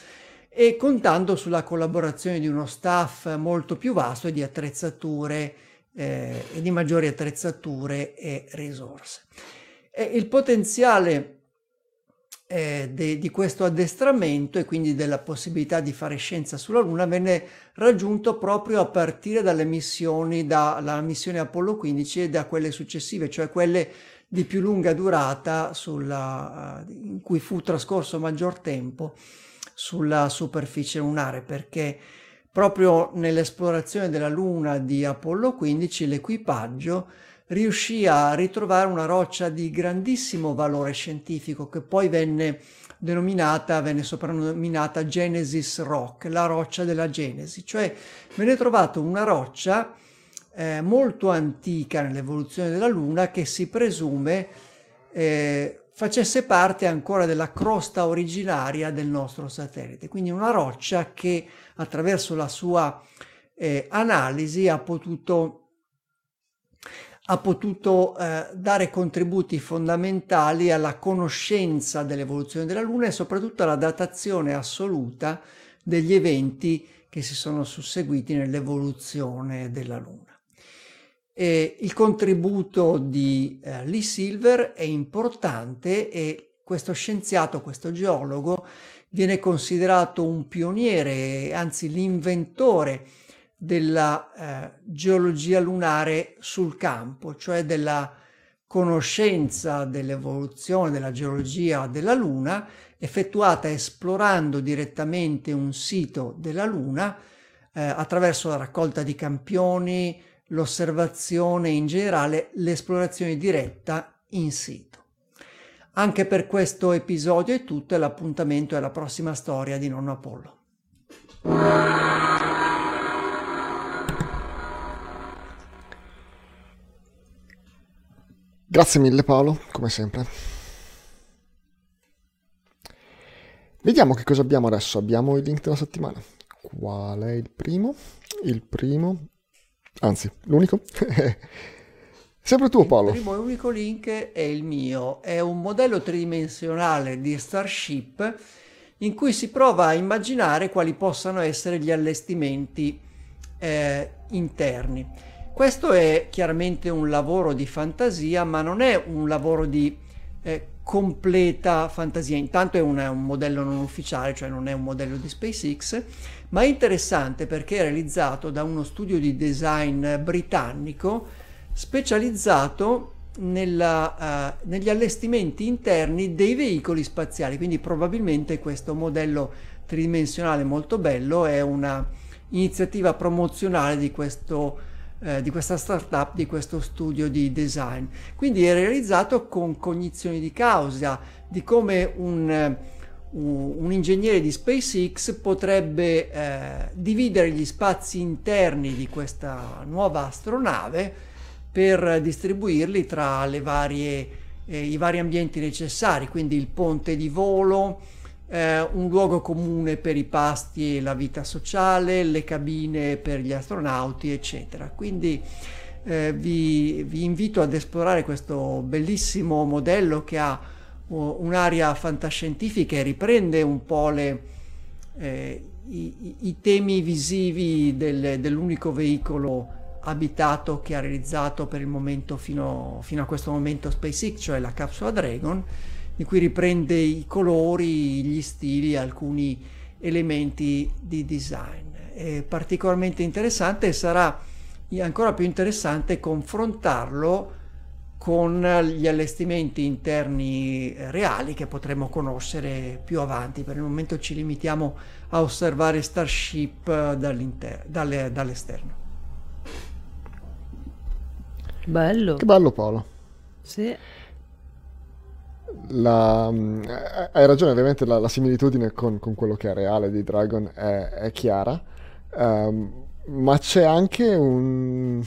e contando sulla collaborazione di uno staff molto più vasto e di attrezzature eh, e di maggiori attrezzature e risorse. E il potenziale eh, de, di questo addestramento e quindi della possibilità di fare scienza sulla Luna venne raggiunto proprio a partire dalle missioni, dalla missione Apollo 15 e da quelle successive, cioè quelle di più lunga durata sulla, in cui fu trascorso maggior tempo sulla superficie lunare, perché proprio nell'esplorazione della Luna di Apollo 15 l'equipaggio riuscì a ritrovare una roccia di grandissimo valore scientifico che poi venne denominata, venne soprannominata Genesis Rock, la roccia della Genesi, cioè venne trovata una roccia eh, molto antica nell'evoluzione della Luna che si presume eh, facesse parte ancora della crosta originaria del nostro satellite, quindi una roccia che attraverso la sua eh, analisi ha potuto ha potuto eh, dare contributi fondamentali alla conoscenza dell'evoluzione della Luna e soprattutto alla datazione assoluta degli eventi che si sono susseguiti nell'evoluzione della Luna. E il contributo di eh, Lee Silver è importante e questo scienziato, questo geologo, viene considerato un pioniere, anzi l'inventore della eh, geologia lunare sul campo, cioè della conoscenza dell'evoluzione della geologia della Luna effettuata esplorando direttamente un sito della Luna eh, attraverso la raccolta di campioni, l'osservazione in generale, l'esplorazione diretta in sito. Anche per questo episodio è tutto e l'appuntamento è la prossima storia di Nonno Apollo. Grazie mille Paolo, come sempre. Vediamo che cosa abbiamo adesso. Abbiamo il link della settimana. Qual è il primo? Il primo, anzi, l'unico. sempre tu Paolo. Il primo e unico link è il mio. È un modello tridimensionale di Starship in cui si prova a immaginare quali possano essere gli allestimenti eh, interni. Questo è chiaramente un lavoro di fantasia, ma non è un lavoro di eh, completa fantasia. Intanto è un, un, modello non ufficiale, cioè non è un modello di SpaceX, ma è interessante perché è realizzato da uno studio di design britannico specializzato nella, uh, negli allestimenti interni dei veicoli spaziali. Quindi probabilmente questo modello tridimensionale molto bello è una iniziativa promozionale di questo eh, di questa startup, di questo studio di design. Quindi è realizzato con cognizione di causa, di come un, un, un ingegnere di SpaceX potrebbe eh, dividere gli spazi interni di questa nuova astronave per distribuirli tra varie, eh, i vari ambienti necessari, quindi il ponte di volo, eh, un luogo comune per i pasti e la vita sociale, le cabine per gli astronauti, eccetera. Quindi eh, vi, vi, invito ad esplorare questo bellissimo modello che ha uh, un'area fantascientifica e riprende un po' le, eh, i, i, temi visivi del, dell'unico veicolo abitato che ha realizzato per il momento fino, fino a questo momento SpaceX, cioè la capsula Dragon in cui riprende i colori, gli stili, alcuni elementi di design. È particolarmente interessante e sarà ancora più interessante confrontarlo con gli allestimenti interni reali che potremo conoscere più avanti. Per il momento ci limitiamo a osservare Starship dalle, dall'esterno. Bello. Che bello Paolo. Sì la, mm, eh, hai ragione, ovviamente la, la similitudine con, con, quello che è reale di Dragon è, è chiara, um, ma c'è anche un...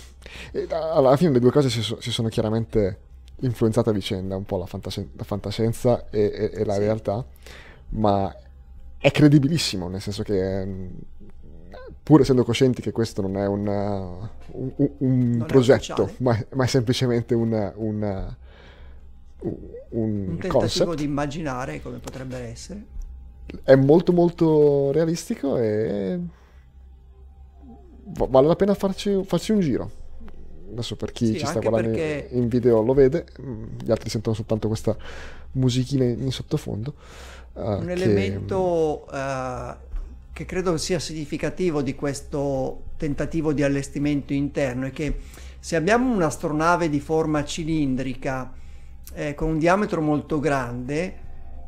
Alla fine le due cose si, so, si sono chiaramente influenzate a vicenda, un po' la, fantasci- la fantascienza e, e, e la sì. realtà, ma è credibilissimo, nel senso che pur essendo coscienti che questo non è una, un, un, un progetto, ma, ma, è semplicemente una, una, un, un tentativo concept. di immaginare come potrebbe essere. È molto molto realistico e vale la pena farci, farci un giro. Adesso per chi sì, ci sta guardando perché... in video lo vede, gli altri sentono soltanto questa musichina in sottofondo. Uh, un che... elemento uh, che credo sia significativo di questo tentativo di allestimento interno è che se abbiamo un'astronave di forma cilindrica eh, con un diametro molto grande,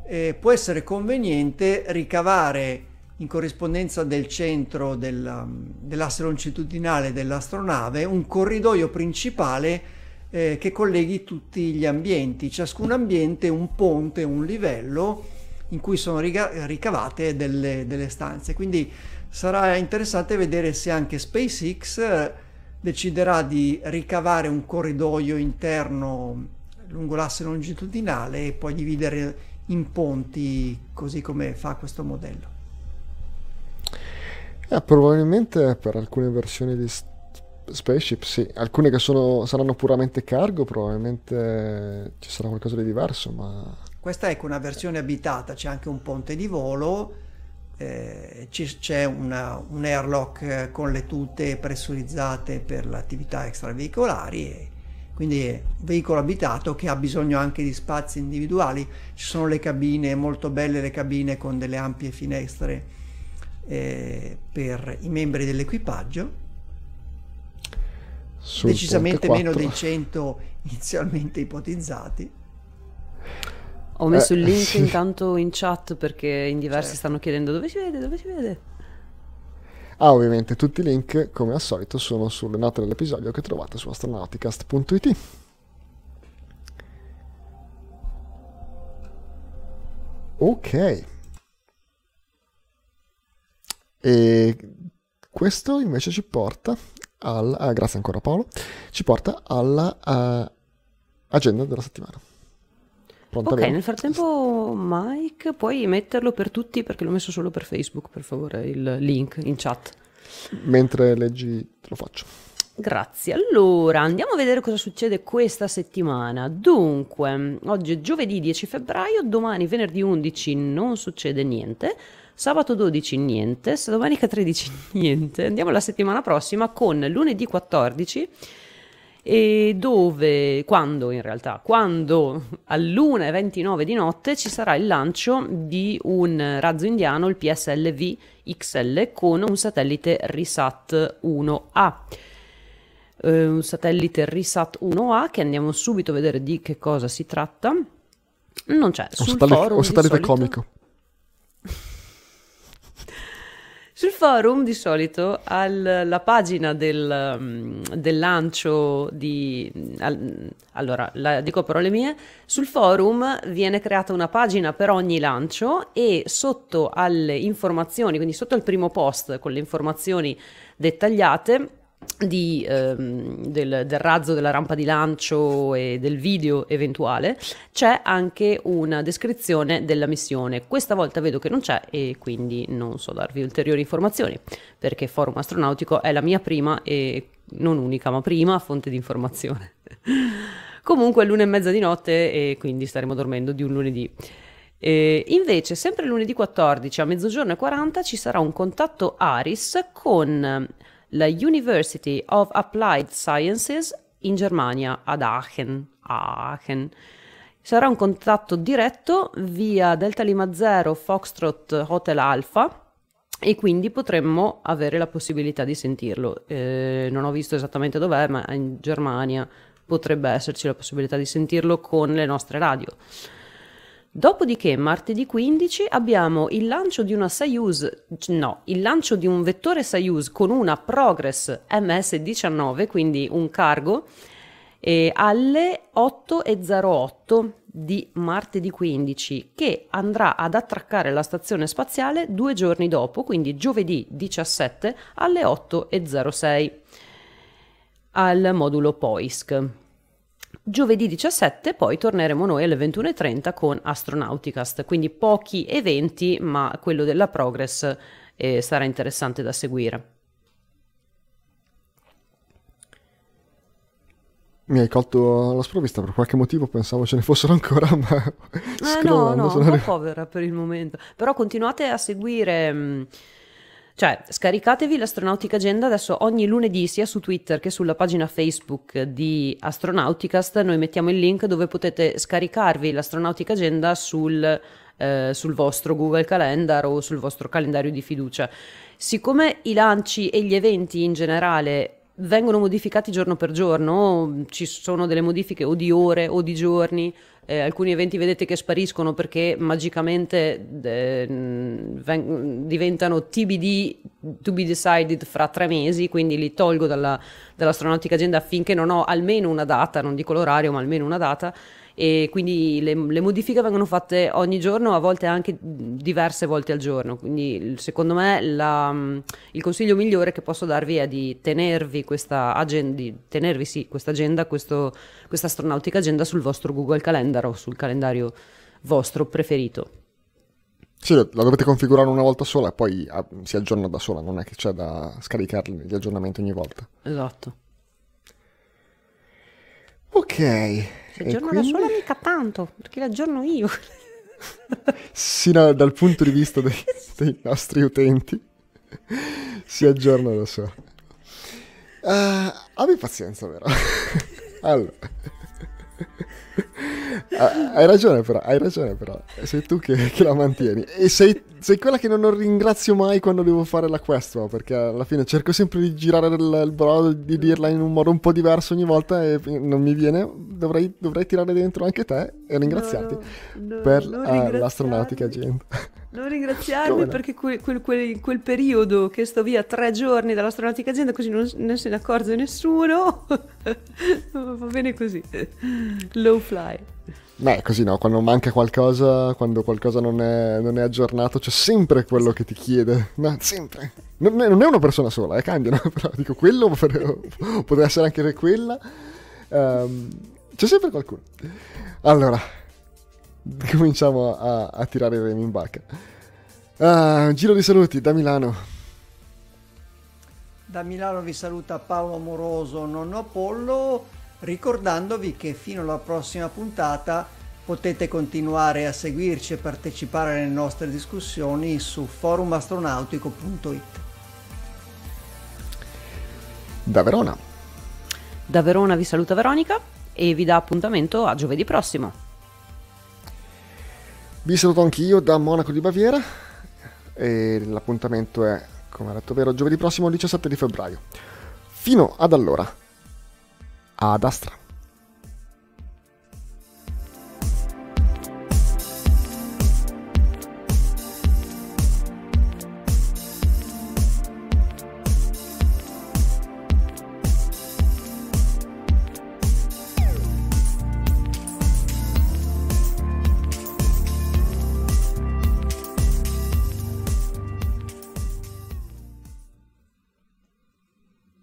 eh, può essere conveniente ricavare in corrispondenza del centro della, dell'asse longitudinale dell'astronave un corridoio principale eh, che colleghi tutti gli ambienti, ciascun ambiente un ponte, un livello in cui sono riga- ricavate delle, delle, stanze. Quindi sarà interessante vedere se anche SpaceX eh, deciderà di ricavare un corridoio interno lungo l'asse longitudinale e poi dividere in ponti così come fa questo modello. Eh, probabilmente per alcune versioni di Spaceship sì, alcune che sono, saranno puramente cargo probabilmente ci sarà qualcosa di diverso ma questa è una versione abitata, c'è anche un ponte di volo, eh, c'è una, un airlock con le tute pressurizzate per le attività extraveicolari, quindi è un veicolo abitato che ha bisogno anche di spazi individuali. Ci sono le cabine, molto belle le cabine con delle ampie finestre eh, per i membri dell'equipaggio. Sul decisamente meno dei 100 inizialmente ipotizzati. Ho messo eh, il link sì. intanto in chat perché in diversi certo. stanno chiedendo dove si vede, dove si vede. Ah, ovviamente tutti i link, come al solito, sono sulle note dell'episodio che trovate su astronauticast.it. Ok. E questo invece ci porta al... Ah, grazie ancora Paolo. Ci porta alla uh, agenda della settimana. Pronto ok, nel frattempo Mike, puoi metterlo per tutti perché l'ho messo solo per Facebook, per favore, il link in chat. Mentre leggi te lo faccio. Grazie. Allora, andiamo a vedere cosa succede questa settimana. Dunque, oggi è giovedì 10 febbraio, domani venerdì 11 non succede niente, sabato 12 niente, domenica 13 niente. Andiamo la settimana prossima con lunedì 14 e dove, quando in realtà, quando all'1.29 di notte ci sarà il lancio di un razzo indiano, il PSLV XL, con un satellite Risat 1A. Eh, un satellite Risat 1A che andiamo subito a vedere di che cosa si tratta. Non c'è, sul un satellite, forum un satellite comico. Sul forum di solito alla pagina del, mm, del lancio di... Al, allora, la, dico parole mie, sul forum viene creata una pagina per ogni lancio e sotto alle informazioni, quindi sotto al primo post con le informazioni dettagliate, di, ehm, del, del, razzo della rampa di lancio e del video eventuale, c'è anche una descrizione della missione. Questa volta vedo che non c'è e quindi non so darvi ulteriori informazioni, perché Forum Astronautico è la mia prima e non unica, ma prima fonte di informazione. Comunque è l'una e mezza di notte e quindi staremo dormendo di un lunedì. E invece, sempre lunedì 14 a mezzogiorno e 40 ci sarà un contatto ARIS con la University of Applied Sciences in Germania, ad Aachen. Aachen. Sarà un contatto diretto via Delta Lima 0 Foxtrot Hotel Alpha e quindi potremmo avere la possibilità di sentirlo. Eh, non ho visto esattamente dov'è, ma in Germania potrebbe esserci la possibilità di sentirlo con le nostre radio. Dopodiché, martedì 15, abbiamo il lancio di una Soyuz, no, il lancio di un vettore Soyuz con una Progress MS-19, quindi un cargo, e alle 8.08 di martedì 15 che andrà ad attraccare la stazione spaziale due giorni dopo, quindi giovedì 17 alle 8.06 al modulo POISC. Giovedì 17 poi torneremo noi alle 21.30 con Astronauticast, quindi pochi eventi, ma quello della Progress eh, sarà interessante da seguire. Mi hai colto alla sprovvista per qualche motivo, pensavo ce ne fossero ancora, ma... Eh no, no, un po' povera per il momento. Però continuate a seguire... Mm, cioè, scaricatevi l'Astronautica Agenda adesso ogni lunedì sia su Twitter che sulla pagina Facebook di Astronauticast. Noi mettiamo il link dove potete scaricarvi l'Astronautica Agenda sul, eh, sul vostro Google Calendar o sul vostro calendario di fiducia. Siccome i lanci e gli eventi in generale vengono modificati giorno per giorno, ci sono delle modifiche o di ore o di giorni, eh, alcuni eventi vedete che spariscono perché magicamente eh, ven- diventano TBD, to be decided fra tre mesi, quindi li tolgo dalla, dall'astronautica agenda finché non ho almeno una data, non dico l'orario, ma almeno una data e quindi le, le, modifiche vengono fatte ogni giorno, a volte anche diverse volte al giorno. Quindi secondo me la, il consiglio migliore che posso darvi è di tenervi questa agenda, di tenervi sì, questa agenda, questo, questa astronautica agenda sul vostro Google Calendar o sul calendario vostro preferito. Sì, la dovete configurare una volta sola e poi ah, si aggiorna da sola, non è che c'è da scaricare gli aggiornamenti ogni volta. Esatto. Ok. Se aggiorno quindi... da sola mica tanto, perché l'aggiorno io. sì, no, dal punto di vista dei, dei nostri utenti si aggiorna da sola. Uh, abbi pazienza, vero? allora. Ah, hai ragione però, hai ragione però, sei tu che, che la mantieni e sei, sei, quella che non ringrazio mai quando devo fare la quest, no? perché alla fine cerco sempre di girare il, il brodo, di dirla in un modo un po' diverso ogni volta e non mi viene, dovrei, dovrei tirare dentro anche te e ringraziarti no, no, per uh, l'astronautica gente. Non ringraziarmi perché quel, quel, quel, quel, periodo che sto via tre giorni dall'astronautica agenda così non, non se ne accorge nessuno, va bene così, low fly. Beh, così no, quando manca qualcosa, quando qualcosa non è, non è aggiornato, c'è sempre quello che ti chiede. No, sempre. Non è, non è una persona sola, eh, cambiano, però dico quello potrebbe essere anche quella. Um, c'è sempre qualcuno. Allora, cominciamo a, a tirare i remi in barca. Ah, un giro di saluti da Milano. Da Milano vi saluta Paolo Amoroso, nonno Apollo ricordandovi che fino alla prossima puntata potete continuare a seguirci e partecipare alle nostre discussioni su forumastronautico.it. Da Verona. Da Verona vi saluta Veronica e vi dà appuntamento a giovedì prossimo. Vi saluto anch'io da Monaco di Baviera e l'appuntamento è, come ha detto vero, giovedì prossimo 17 di febbraio. Fino ad allora ad Astra.